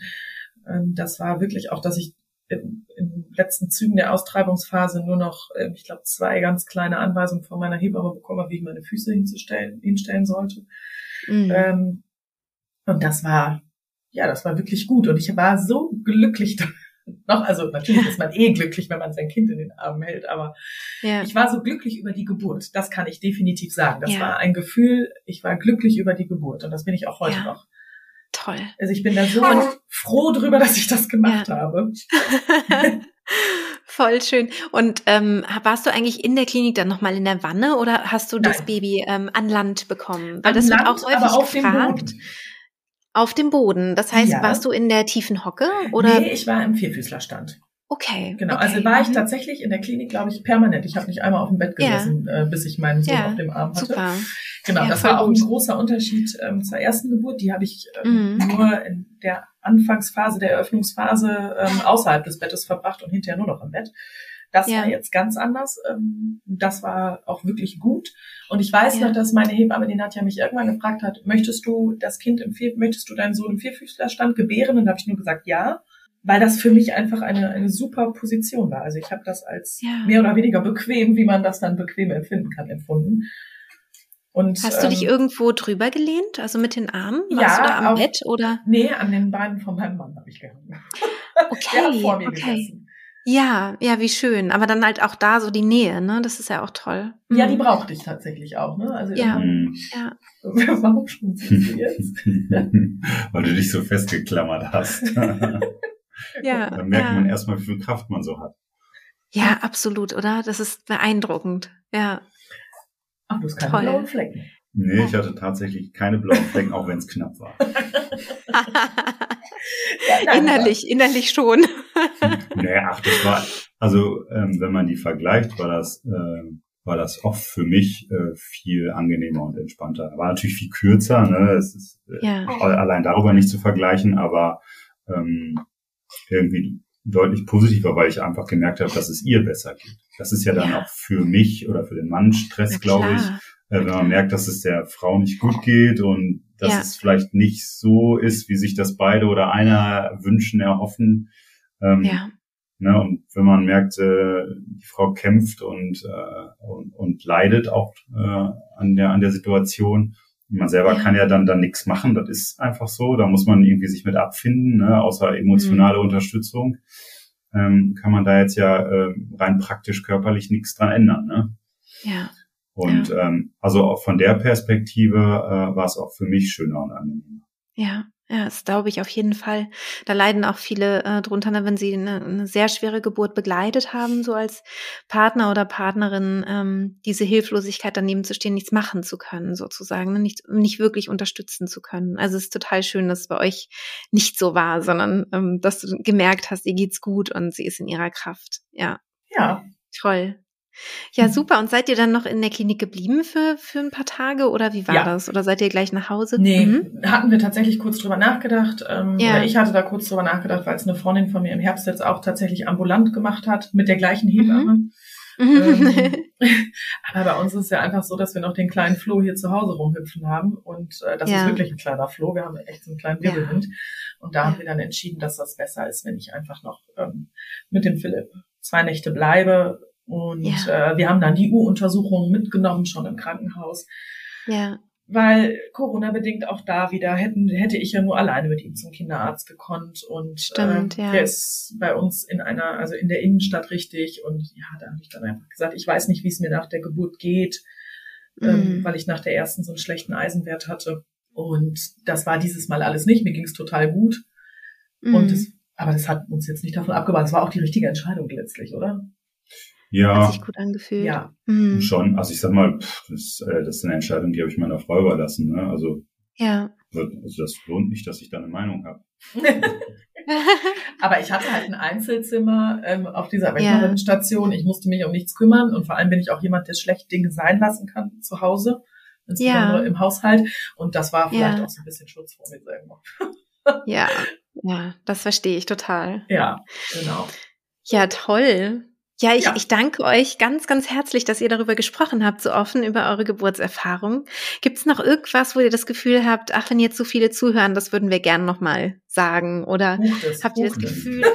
ähm, das war wirklich auch, dass ich in, in letzten Zügen der Austreibungsphase nur noch, äh, ich glaube, zwei ganz kleine Anweisungen von meiner Hebamme bekommen wie ich meine Füße hinzustellen, hinstellen sollte. Mhm. Ähm, und das war, ja, das war wirklich gut. Und ich war so glücklich noch, also natürlich ist man eh glücklich, wenn man sein Kind in den Armen hält, aber ja. ich war so glücklich über die Geburt. Das kann ich definitiv sagen. Das ja. war ein Gefühl, ich war glücklich über die Geburt und das bin ich auch heute ja. noch. Toll. Also ich bin da so und, froh drüber, dass ich das gemacht habe. Voll schön. Und ähm, warst du eigentlich in der Klinik dann nochmal in der Wanne oder hast du Nein. das Baby ähm, an Land bekommen? Weil an das Land, wird auch häufig aber auf gefragt. Dem Boden. Auf dem Boden. Das heißt, ja. warst du in der tiefen Hocke oder? Nee, ich war im Vierfüßlerstand. Okay. Genau, okay. also war ich mhm. tatsächlich in der Klinik, glaube ich, permanent. Ich habe nicht einmal auf dem Bett gesessen, ja. äh, bis ich meinen Sohn ja. auf dem Arm hatte. Super. Genau, ja, das war auch gut. ein großer Unterschied ähm, zur ersten Geburt. Die habe ich ähm, mhm. nur in der Anfangsphase, der Eröffnungsphase ähm, außerhalb des Bettes verbracht und hinterher nur noch im Bett. Das ja. war jetzt ganz anders. Ähm, das war auch wirklich gut. Und ich weiß ja. noch, dass meine Hebamme, die Nadja, mich irgendwann gefragt hat, möchtest du das Kind im Vier, möchtest du deinen Sohn im Vierfüßlerstand gebären? Und da habe ich nur gesagt, ja. Weil das für mich einfach eine, eine super Position war. Also ich habe das als ja. mehr oder weniger bequem, wie man das dann bequem empfinden kann, empfunden. Und, Hast du dich ähm, irgendwo drüber gelehnt, also mit den Armen? Warst ja, du da am auf, Bett oder? Nee, an den Beinen von meinem Mann habe ich gehangen. Okay, Der hat vor mir okay. gesessen. Ja, ja, wie schön. Aber dann halt auch da so die Nähe, ne? Das ist ja auch toll. Ja, die brauchte ich tatsächlich auch, ne? Also Ja. Mhm. Ja. warum schmunzelst du jetzt? Weil du dich so festgeklammert hast. Ja, Dann merkt ja. man erstmal, wie viel Kraft man so hat. ja, absolut, oder? Das ist beeindruckend. Ja. Ach, du hast keine Toll. blauen Flecken. Nee, ich hatte tatsächlich keine blauen Flecken, auch wenn es knapp war. Innerlich, innerlich schon. Nee, ach, das war, also ähm, wenn man die vergleicht, war das, ähm, war das oft für mich äh, viel angenehmer und entspannter. War natürlich viel kürzer, ne? Es ist äh, Ja. allein darüber nicht zu vergleichen, aber ähm, irgendwie deutlich positiver, weil ich einfach gemerkt habe, dass es ihr besser geht. Das ist ja dann Ja. auch für mich oder für den Mann Stress, glaube ich. Äh, wenn man merkt, dass es der Frau nicht gut geht und dass Ja. es vielleicht nicht so ist, wie sich das beide oder einer wünschen, erhoffen. Ähm, Ja. Ne, und wenn man merkt, äh, die Frau kämpft und, äh, und, und leidet auch äh, an der an der Situation, man selber Ja. kann ja dann dann nichts machen. Das ist einfach so. Da muss man irgendwie sich mit abfinden, ne, außer emotionale Unterstützung ähm, kann man da jetzt ja äh, rein praktisch körperlich nichts dran ändern. Ne? Ja. Und ähm, also auch von der Perspektive äh, war es auch für mich schöner und angenehmer. Ja, ja, das glaube ich auf jeden Fall. Da leiden auch viele äh, drunter, ne, wenn sie eine, eine sehr schwere Geburt begleitet haben, so als Partner oder Partnerin, ähm, diese Hilflosigkeit daneben zu stehen, nichts machen zu können, sozusagen, ne, nicht, nicht wirklich unterstützen zu können. Also es ist total schön, dass es bei euch nicht so war, sondern ähm, dass du gemerkt hast, ihr geht's gut und sie ist in ihrer Kraft. Ja, Ja, toll. Ja, Mhm. super. Und seid ihr dann noch in der Klinik geblieben für, für ein paar Tage oder wie war Ja. das? Oder seid ihr gleich nach Hause? nee, Mhm. hatten wir tatsächlich kurz drüber nachgedacht. Ähm, Ja. Oder ich hatte da kurz drüber nachgedacht, weil es eine Freundin von mir im Herbst jetzt auch tatsächlich ambulant gemacht hat mit der gleichen Hebamme. Ähm, aber bei uns ist es ja einfach so, dass wir noch den kleinen Flo hier zu Hause rumhüpfen haben. Und äh, das Ja. ist wirklich ein kleiner Flo. Wir haben echt so einen kleinen Ja. Wirbelwind. Und da Ja. haben wir dann entschieden, dass das besser ist, wenn ich einfach noch ähm, mit dem Philipp zwei Nächte bleibe. Und Ja. äh, wir haben dann die U-Untersuchungen mitgenommen, schon im Krankenhaus. ja, Weil Corona bedingt auch da wieder hätten, hätte ich ja nur alleine mit ihm zum Kinderarzt gekonnt und Stimmt, äh, ja. der ist bei uns in einer, also in der Innenstadt richtig und ja, da habe ich dann einfach gesagt, ich weiß nicht, wie es mir nach der Geburt geht, ähm, Mhm. weil ich nach der ersten so einen schlechten Eisenwert hatte und das war dieses Mal alles nicht, mir ging es total gut und Mhm. das, aber das hat uns jetzt nicht davon abgebracht, es war auch die richtige Entscheidung letztlich, oder? Ja, Hat sich gut angefühlt. Ja, Mhm. schon. Also ich sag mal, das, äh, das ist eine Entscheidung, die habe ich meiner Frau überlassen. Ne? Also, Ja. also das lohnt nicht, dass ich da eine Meinung habe. Aber ich hatte halt ein Einzelzimmer ähm, auf dieser Wechnerinnenstation. Ich musste mich um nichts kümmern und vor allem bin ich auch jemand, der schlecht Dinge sein lassen kann zu Hause, insbesondere Ja. im Haushalt. Und das war vielleicht Ja. auch so ein bisschen Schutz vor mir selber. ja. Ja, das verstehe ich total. Ja, genau. Ja, toll. Ja, ich, Ja. ich danke euch ganz, ganz herzlich, dass ihr darüber gesprochen habt, so offen über eure Geburtserfahrung. Gibt es noch irgendwas, wo ihr das Gefühl habt, ach, wenn jetzt so viele zuhören, das würden wir gern nochmal sagen? Oder es, habt ihr das. Gefühl,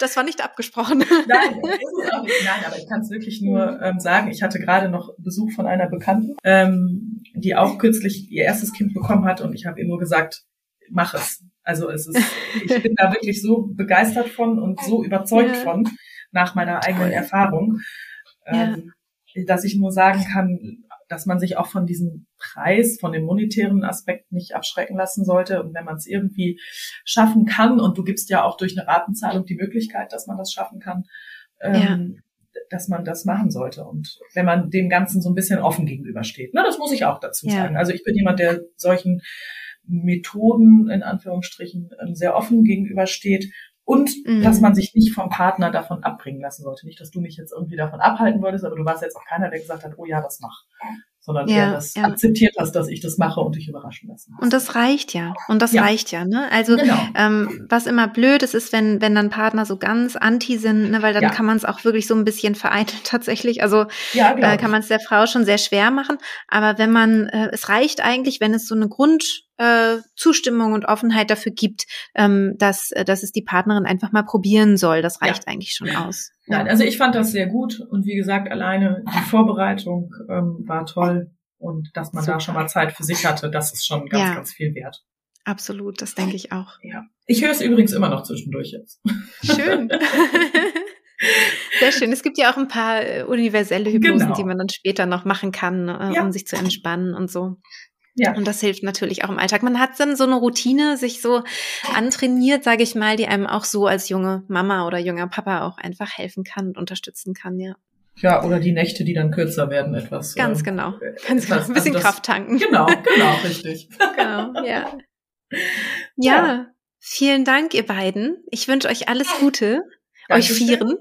das war nicht abgesprochen? Nein, das auch. Nein, aber ich kann es wirklich nur ähm, sagen. Ich hatte gerade noch Besuch von einer Bekannten, ähm, die auch kürzlich ihr erstes Kind bekommen hat und ich habe ihr nur gesagt, mach es. Also es ist, ich bin da wirklich so begeistert von und so überzeugt Ja. von nach meiner eigenen. Erfahrung, Ja. ähm, dass ich nur sagen kann, dass man sich auch von diesem Preis, von dem monetären Aspekt nicht abschrecken lassen sollte. Und wenn man es irgendwie schaffen kann, und du gibst ja auch durch eine Ratenzahlung die Möglichkeit, dass man das schaffen kann, ähm, dass man das machen sollte. Und wenn man dem Ganzen so ein bisschen offen gegenübersteht. Ne, das muss ich auch dazu sagen. Also ich bin jemand, der solchen Methoden in Anführungsstrichen ähm, sehr offen gegenübersteht. Und Mhm. dass man sich nicht vom Partner davon abbringen lassen sollte. Nicht, dass du mich jetzt irgendwie davon abhalten wolltest, aber du warst jetzt auch keiner, der gesagt hat, oh ja, das mach. Sondern Ja, eher das ja. akzeptiert hast, dass ich das mache und dich überraschen lassen hast. Und das reicht ja. Und das Ja. reicht ja, ne? Also genau. ähm, was immer blöd ist, ist, wenn, wenn dann Partner so ganz anti sind, ne, weil dann kann man es auch wirklich so ein bisschen vereiteln tatsächlich. Also äh, kann man es der Frau schon sehr schwer machen. Aber wenn man, äh, es reicht eigentlich, wenn es so eine Grund äh, Zustimmung und Offenheit dafür gibt, ähm, dass, äh, dass es die Partnerin einfach mal probieren soll. Das reicht eigentlich schon aus. Nein, also ich fand das sehr gut und wie gesagt, alleine die Vorbereitung ähm, war toll und dass man da Super. schon mal Zeit für sich hatte, das ist schon ganz, Ja. ganz viel wert. Absolut, das denke ich auch. Ja. Ich höre es übrigens immer noch zwischendurch jetzt. Schön. Sehr schön. Es gibt ja auch ein paar äh, universelle Hypnosen, genau. die man dann später noch machen kann, äh, ja. um sich zu entspannen und so. Ja. Und das hilft natürlich auch im Alltag. Man hat dann so eine Routine sich so antrainiert, sage ich mal, die einem auch so als junge Mama oder junger Papa auch einfach helfen kann und unterstützen kann, ja. Ja, oder die Nächte, die dann kürzer werden etwas. Ganz äh, genau. Ganz genau. Ein bisschen Kraft tanken. Genau, genau, richtig. genau, ja. ja. Ja, vielen Dank, ihr beiden. Ich wünsche euch alles Gute. Dankeschön. Euch Vieren.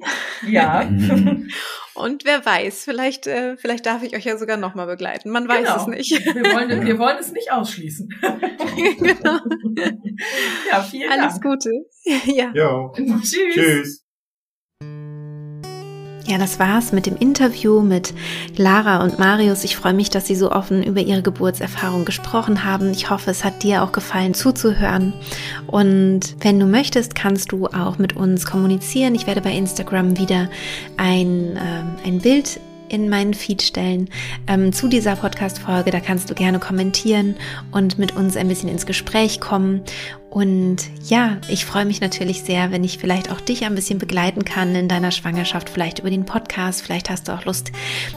Ja. Und wer weiß, vielleicht, äh, vielleicht darf ich euch ja sogar nochmal begleiten. Man weiß genau. es nicht. Wir wollen, wir wollen es nicht ausschließen. genau. Ja, vielen Alles Dank. Alles Gute. Ja. Jo. Tschüss. Tschüss. Ja, das war's mit dem Interview mit Lara und Marius. Ich freue mich, dass sie so offen über ihre Geburtserfahrung gesprochen haben. Ich hoffe, es hat dir auch gefallen zuzuhören. Und wenn du möchtest, kannst du auch mit uns kommunizieren. Ich werde bei Instagram wieder ein, äh, ein Bild in meinen Feed stellen ähm, zu dieser Podcast-Folge. Da kannst du gerne kommentieren und mit uns ein bisschen ins Gespräch kommen. Und ja, ich freue mich natürlich sehr, wenn ich vielleicht auch dich ein bisschen begleiten kann in deiner Schwangerschaft, vielleicht über den Podcast. Vielleicht hast du auch Lust,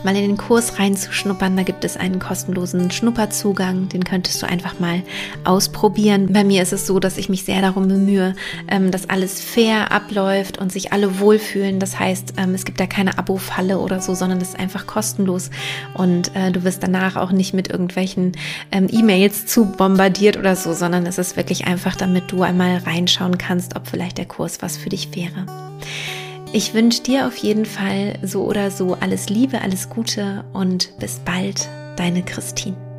mal in den Kurs reinzuschnuppern. Da gibt es einen kostenlosen Schnupperzugang, den könntest du einfach mal ausprobieren. Bei mir ist es so, dass ich mich sehr darum bemühe, ähm, dass alles fair abläuft und sich alle wohlfühlen. Das heißt, ähm, es gibt da keine Abo-Falle oder so, sondern es ist einfach kostenlos und äh, du wirst danach auch nicht mit irgendwelchen ähm, E-Mails zu bombardiert oder so, sondern es ist wirklich einfach damit du einmal reinschauen kannst, ob vielleicht der Kurs was für dich wäre. Ich wünsche dir auf jeden Fall so oder so alles Liebe, alles Gute und bis bald, deine Christine.